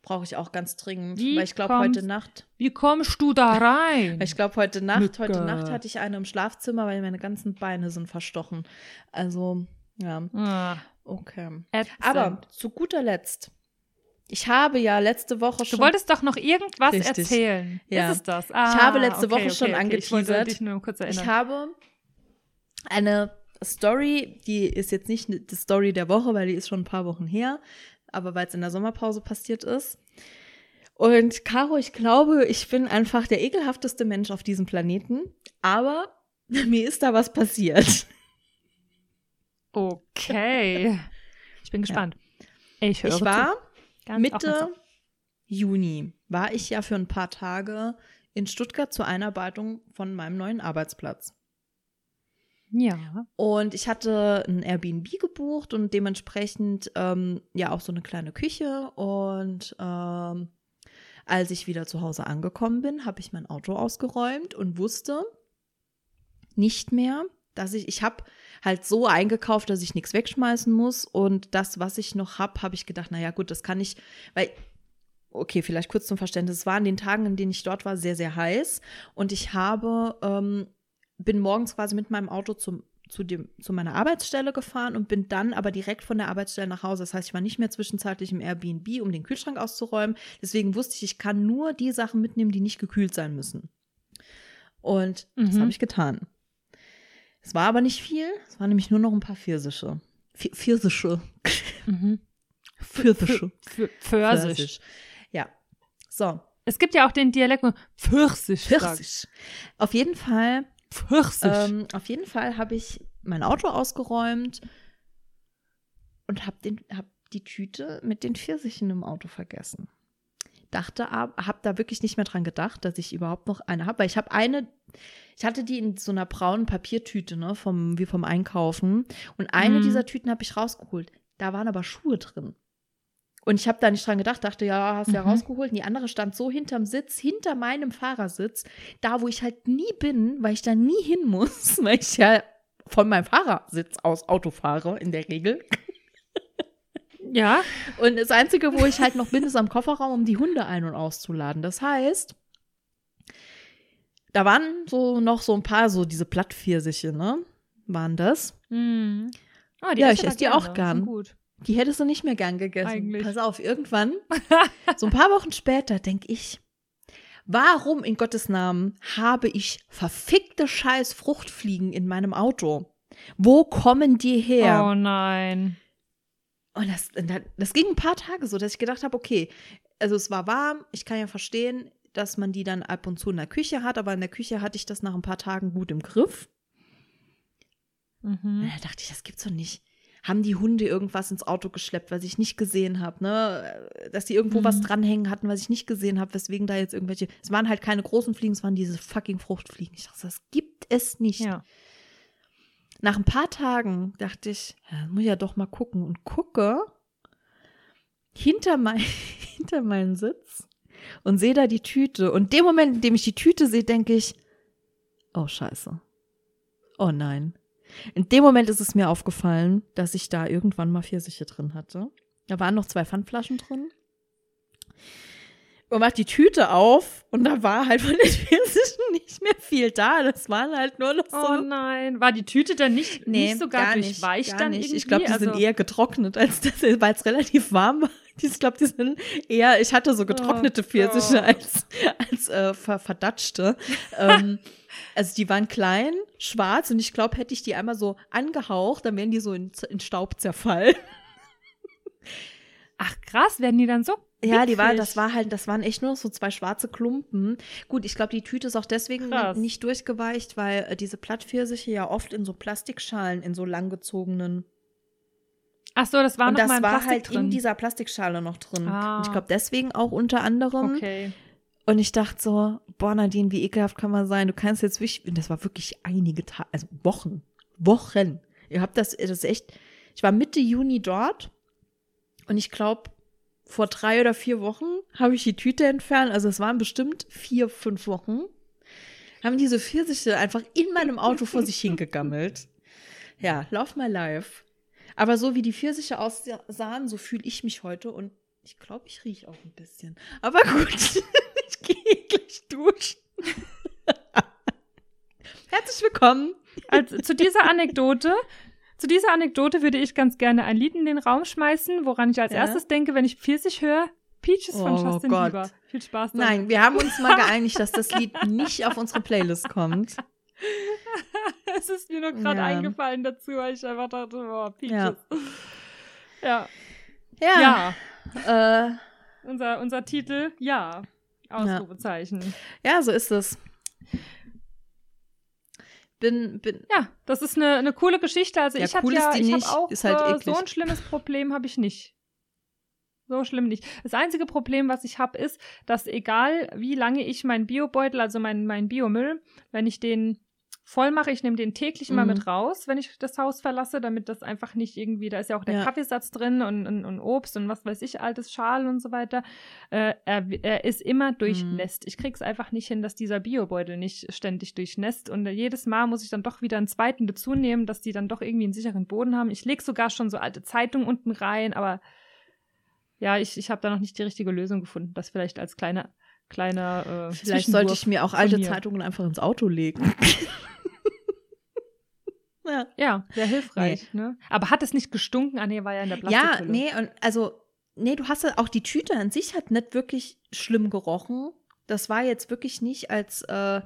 Brauche ich auch ganz dringend, Wie weil ich glaube kommst- heute Nacht, Wie kommst du da rein? ich glaube heute Nacht, Mücke. heute Nacht hatte ich eine im Schlafzimmer, weil meine ganzen Beine sind verstochen. Also, ja, ah, okay. ätzend. Aber zu guter Letzt, Ich habe ja letzte Woche schon. Du wolltest doch noch irgendwas Richtig. erzählen. Ja. Ist es das? Ah, ich habe letzte okay, Woche okay, schon okay. Ich wollte angeteasert. dich nur kurz erinnern. Ich habe eine Story, die ist jetzt nicht die Story der Woche, weil die ist schon ein paar Wochen her, aber weil es in der Sommerpause passiert ist. Und Caro, ich glaube, ich bin einfach der ekelhafteste Mensch auf diesem Planeten, aber mir ist da was passiert. okay. Ich bin gespannt. Ich höre Ich war zu. Ganz Mitte. Juni war ich ja für ein paar Tage in Stuttgart zur Einarbeitung von meinem neuen Arbeitsplatz. Ja. Und ich hatte ein Airbnb gebucht und dementsprechend ähm, ja auch so eine kleine Küche. Und ähm, als ich wieder zu Hause angekommen bin, habe ich mein Auto ausgeräumt und wusste nicht mehr, dass ich, ich habe halt so eingekauft, dass ich nichts wegschmeißen muss. Und das, was ich noch habe, habe ich gedacht, naja gut, das kann ich, weil okay, vielleicht kurz zum Verständnis. Es war an den Tagen, in denen ich dort war, sehr, sehr heiß. Und ich habe, ähm, bin morgens quasi mit meinem Auto zum, zu, dem, zu meiner Arbeitsstelle gefahren und bin dann aber direkt von der Arbeitsstelle nach Hause. Das heißt, ich war nicht mehr zwischenzeitlich im Airbnb, um den Kühlschrank auszuräumen. Deswegen wusste ich, ich kann nur die Sachen mitnehmen, die nicht gekühlt sein müssen. Und das Mhm. habe ich getan. Es war aber nicht viel. Es waren nämlich nur noch ein paar Pfirsiche. Pfi- Pfirsiche. Mhm. Pfirsiche. Pfirsich. Ja. So. Es gibt ja auch den Dialekt Pfirsich. sagt. Pfirsich. Auf jeden Fall, Pfirsich. ähm, auf jeden Fall habe ich mein Auto ausgeräumt und habe den, hab die Tüte mit den Pfirsichen im Auto vergessen. Dachte, ab- hab da wirklich nicht mehr dran gedacht, dass ich überhaupt noch eine habe, weil ich habe eine, ich hatte die in so einer braunen Papiertüte, ne, vom, wie vom Einkaufen. Und eine Mhm. dieser Tüten habe ich rausgeholt. Da waren aber Schuhe drin. Und ich habe da nicht dran gedacht, dachte, ja, hast du ja Mhm. rausgeholt. Und die andere stand so hinterm Sitz, hinter meinem Fahrersitz, da wo ich halt nie bin, weil ich da nie hin muss, weil ich ja von meinem Fahrersitz aus Auto fahre, in der Regel. ja. Und das Einzige, wo ich halt noch bin, ist am Kofferraum, um die Hunde ein- und auszuladen. Das heißt, da waren so noch so ein paar, so diese Plattpfirsiche, ne? Waren das. Mhm. Oh, Ja, ich esse die auch gern. Gut. Die hättest du nicht mehr gern gegessen. Eigentlich. Pass auf, irgendwann, so ein paar Wochen später, denke ich, warum in Gottes Namen habe ich verfickte scheiß Fruchtfliegen in meinem Auto? Wo kommen die her? Oh nein. Und das, das ging ein paar Tage so, dass ich gedacht habe, okay, also es war warm, ich kann ja verstehen, dass man die dann ab und zu in der Küche hat, aber in der Küche hatte ich das nach ein paar Tagen gut im Griff. Mhm. da dachte ich, das gibt's doch nicht. Haben die Hunde irgendwas ins Auto geschleppt, was ich nicht gesehen habe, ne? Dass die irgendwo Mhm. was dranhängen hatten, was ich nicht gesehen habe, weswegen da jetzt irgendwelche. Es waren halt keine großen Fliegen, es waren diese fucking Fruchtfliegen. Ich dachte, das gibt es nicht. Ja. Nach ein paar Tagen dachte ich, ja, muss ich ja doch mal gucken und gucke hinter, mein, hinter meinen Sitz und sehe da die Tüte. Und dem Moment, in dem ich die Tüte sehe, denke ich, oh scheiße. Oh nein. In dem Moment ist es mir aufgefallen, dass ich da irgendwann mal Pfirsiche drin hatte. Da waren noch zwei Pfandflaschen drin. Und macht die Tüte auf und da war halt von den Pfirsichen nicht mehr viel da. Das waren halt nur noch so Oh nein. War die Tüte dann nicht, nicht sogar gar durchweicht nicht, gar dann nicht. irgendwie? Ich glaube, die also, sind eher getrocknet, als weil es relativ warm war. Ich glaube, die sind eher, ich hatte so getrocknete Oh Pfirsiche Gott. als, als äh, ver, verdatschte. ähm, also die waren klein, schwarz und ich glaube, hätte ich die einmal so angehaucht, dann wären die so in, in Staub zerfallen. Ach krass, werden die dann so Ja, die war, das war halt, das waren echt nur so zwei schwarze Klumpen. Gut, ich glaube, die Tüte ist auch deswegen Krass. nicht durchgeweicht, weil äh, diese Plattpfirsiche ja oft in so Plastikschalen, in so langgezogenen Ach so, das war und noch das mal im war Plastik halt drin. in dieser Plastikschale noch drin. Ah. Und ich glaube, deswegen auch unter anderem. Okay. Und ich dachte so, boah, Nadine, wie ekelhaft kann man sein? Du kannst jetzt wirklich, und das war wirklich einige Tage, also Wochen, Wochen. Ihr habt das, das ist echt, ich war Mitte Juni dort und ich glaube, vor drei oder vier Wochen habe ich die Tüte entfernt. Also es waren bestimmt vier, fünf Wochen. Haben diese Pfirsiche einfach in meinem Auto vor sich hingegammelt. Ja, lauf my life. Aber so wie die Pfirsiche aussahen, so fühle ich mich heute und ich glaube, ich rieche auch ein bisschen. Aber gut, ich gehe gleich duschen. Herzlich willkommen. Also, zu dieser Anekdote, zu dieser Anekdote würde ich ganz gerne ein Lied in den Raum schmeißen, woran ich als Ja. erstes denke, wenn ich Pfirsich höre. Peaches von Oh Justin Gott. Bieber. Viel Spaß damit. Nein, wir haben uns mal geeinigt, dass das Lied nicht auf unsere Playlist kommt. es ist mir nur gerade Ja. eingefallen dazu, weil ich einfach dachte, boah, Peaches. Ja. Ja. Ja. Äh, Unser, unser Titel, ja. Ausrufezeichen. ja, so ist es. Bin, bin, Ja, das ist eine, eine coole Geschichte. Also ich habe ja, ich nicht, habe auch halt äh, so ein schlimmes Problem habe ich nicht. So schlimm nicht. Das einzige Problem, was ich habe, ist, dass egal wie lange ich meinen Biobeutel, also meinen mein Biomüll, wenn ich den voll mache, ich nehme den täglich immer Mhm. mit raus, wenn ich das Haus verlasse, damit das einfach nicht irgendwie, da ist ja auch der Ja. Kaffeesatz drin und, und, und Obst und was weiß ich, altes Schal und so weiter. Äh, er, er ist immer durchnässt. Ich krieg's einfach nicht hin, dass dieser Biobeutel nicht ständig durchnässt. Und jedes Mal muss ich dann doch wieder einen zweiten dazu nehmen, dass die dann doch irgendwie einen sicheren Boden haben. Ich lege sogar schon so alte Zeitungen unten rein, aber ja, ich, ich habe da noch nicht die richtige Lösung gefunden. Das vielleicht als kleiner, kleiner äh, vielleicht sollte ich mir auch alte. Zeitungen einfach ins Auto legen. ja. Ja, sehr hilfreich. Ne? Aber hat es nicht gestunken? Ah, nee, war ja in der Ja, Plastikhülle. nee, und also, nee, du hast ja auch die Tüte an sich hat nicht wirklich schlimm gerochen. Das war jetzt wirklich nicht als, äh,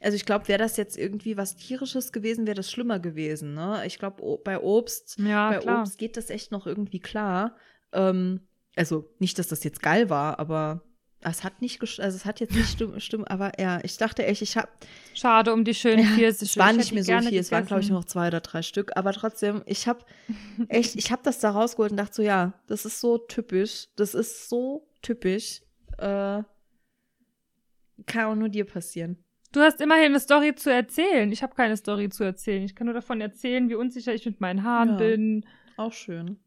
also ich glaube, wäre das jetzt irgendwie was tierisches gewesen, wäre das schlimmer gewesen, ne? Ich glaube, bei Obst, Ja, bei klar. Obst geht das echt noch irgendwie klar. Ähm, also nicht, dass das jetzt geil war, aber es hat nicht, also es hat jetzt nicht stimmt, stimmt aber ja, ich dachte echt, ich habe Schade um die schönen ja, es war Ich nicht mehr so viel, es waren glaube ich gegessen. noch zwei oder drei Stück, aber trotzdem, ich habe echt, ich habe das da rausgeholt und dachte so, ja, das ist so typisch, das ist so typisch, äh, kann auch nur dir passieren. Du hast immerhin eine Story zu erzählen. Ich habe keine Story zu erzählen. Ich kann nur davon erzählen, wie unsicher ich mit meinen Haaren Ja. bin, Auch schön.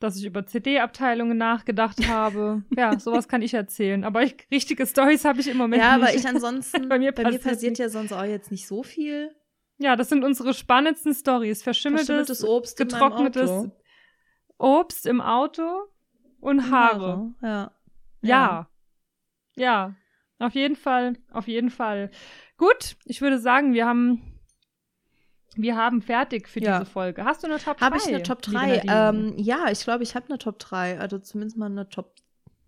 Dass ich über CD-Abteilungen nachgedacht habe. ja, sowas kann ich erzählen. Aber ich, richtige Stories habe ich im Moment ja, nicht. aber ich ansonsten, Bei mir bei mir passiert ja sonst auch jetzt nicht so viel. ja, das sind unsere spannendsten Stories. Verschimmeltes, Verschimmeltes Obst getrocknetes. Obst im Auto und Haare. Ja. Ja. Ja. Auf jeden Fall, auf jeden Fall. Gut, ich würde sagen, wir haben wir haben fertig für Ja. diese Folge. Hast du eine Top 3? Habe ich eine Top 3? Ähm, ja, ich glaube, ich habe eine Top 3. Also zumindest mal eine Top,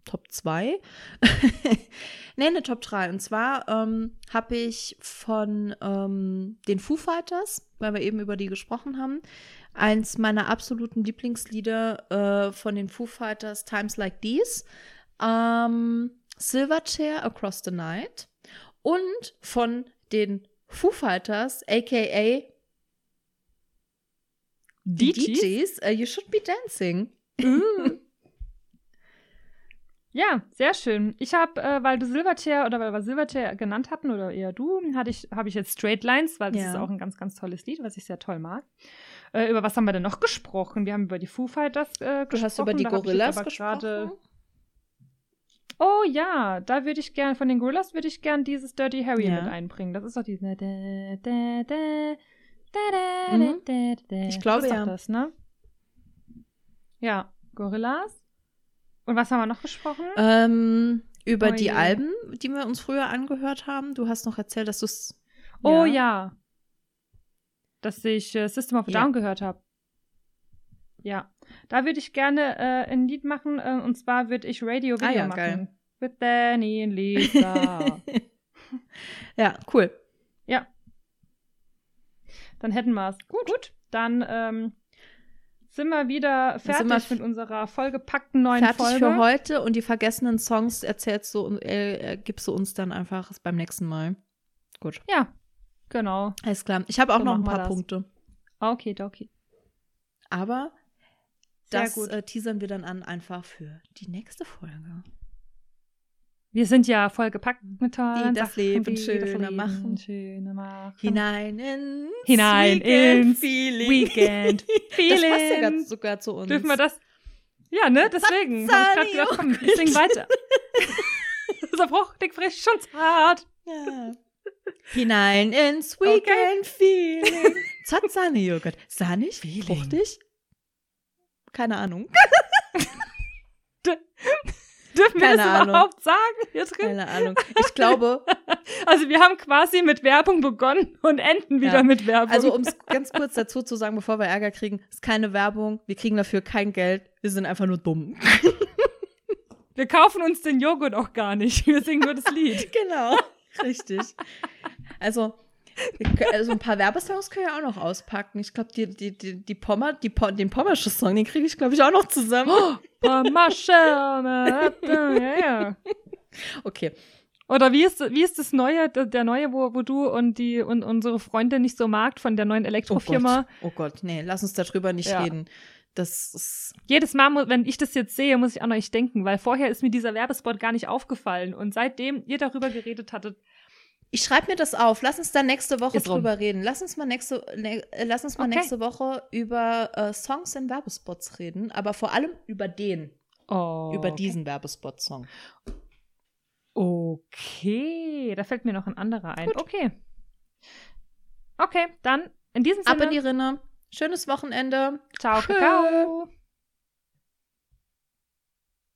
Top 2. nee, eine Top 3. Und zwar ähm, habe ich von ähm, den Foo Fighters, weil wir eben über die gesprochen haben, eins meiner absoluten Lieblingslieder äh, von den Foo Fighters, Times Like These. Ähm, Silverchair Across the Night. Und von den Foo Fighters, aka DJs? DJs, äh, You Should Be Dancing. Ja, sehr schön. Ich habe, äh, weil du Silverchair oder weil wir Silverchair genannt hatten oder eher du, hatte ich, habe ich jetzt Straight Lines, weil das Ja. ist auch ein ganz, ganz tolles Lied, was ich sehr toll mag. Äh, über was haben wir denn noch gesprochen? Wir haben über die Foo Fighters äh, gesprochen. Du hast über die Da Gorillas gesprochen. gerade- Oh ja, da würde ich gern, von den Gorillas würde ich gern dieses Dirty Harry Ja. mit einbringen. Das ist doch die. Mhm. Ich glaube, ja. Das, ne? Ja, Gorillas. Und was haben wir noch gesprochen? Ähm, über Oh die je. Alben, die wir uns früher angehört haben. Du hast noch erzählt, dass du es. Oh ja. Dass ich äh, System of a Ja. Down gehört habe. Ja. Da würde ich gerne äh, ein Lied machen, äh, und zwar würde ich Radio Video Ah ja, machen. geil. With Danny und Lisa. ja, cool. Dann hätten wir es. Gut. Gut. Dann ähm, sind wir wieder fertig wir mit unserer vollgepackten neuen Fertig Folge. für heute und die vergessenen Songs erzählst du, äh, äh, gibst du uns dann einfach beim nächsten Mal. Gut. Ja, genau. Alles klar. Ich habe auch So noch ein paar. Punkte. Okay, okay. Aber Sehr das gut. äh, teasern wir dann an einfach für die nächste Folge. Wir sind ja vollgepackt mit tollen Die das Sachen, Leben die das schöner Leben machen. schöner machen. Hinein ins Hinein Weekend ins Feeling. Weekend Das passt ja Feeling. ganz sogar zu uns. Dürfen wir das? Ja, ne? Deswegen. Hab ich Sani, gedacht, oh komm, ich sing weiter. so fruchtig, frisch und zart. Ja. Hinein ins Weekend Feeling. Zart Sahnejoghurt. Sahnig? Feeling. Fruchtig? Keine Ahnung. Dürfen wir Keine das Ahnung. überhaupt sagen? Hier drin? Keine Ahnung. Ich glaube, Also wir haben quasi mit Werbung begonnen und enden wieder Ja. mit Werbung. also um es ganz kurz dazu zu sagen, bevor wir Ärger kriegen, ist keine Werbung, wir kriegen dafür kein Geld, wir sind einfach nur dumm. Wir kaufen uns den Joghurt auch gar nicht. Wir singen nur das Lied. genau, richtig. Also, also ein paar Werbesongs können wir auch noch auspacken. Ich glaube, die, die, die, die Pommer, die, den Pommersche Song, den kriege ich, glaube ich, auch noch zusammen. Oh, Pommersche. ja, ja. Okay. Oder wie ist, wie ist das neue, der neue, wo, wo du und die und unsere Freundin nicht so magst von der neuen Elektrofirma? Oh Gott, oh Gott nee, lass uns darüber nicht ja. reden. Das ist Jedes Mal, wenn ich das jetzt sehe, muss ich an euch denken, weil vorher ist mir dieser Werbespot gar nicht aufgefallen. Und seitdem ihr darüber geredet hattet, ich schreibe mir das auf. Lass uns da nächste Woche Ist drüber rum. reden. Lass uns mal nächste, ne, äh, lass uns mal okay. nächste Woche über äh, Songs in Werbespots reden, aber vor allem über den. Oh, über diesen Werbespot-Song. Okay, da fällt mir noch ein anderer ein. Gut. Okay. Okay, dann in diesem Sinne. Ab in die Rinne. Schönes Wochenende. Ciao, Kakao.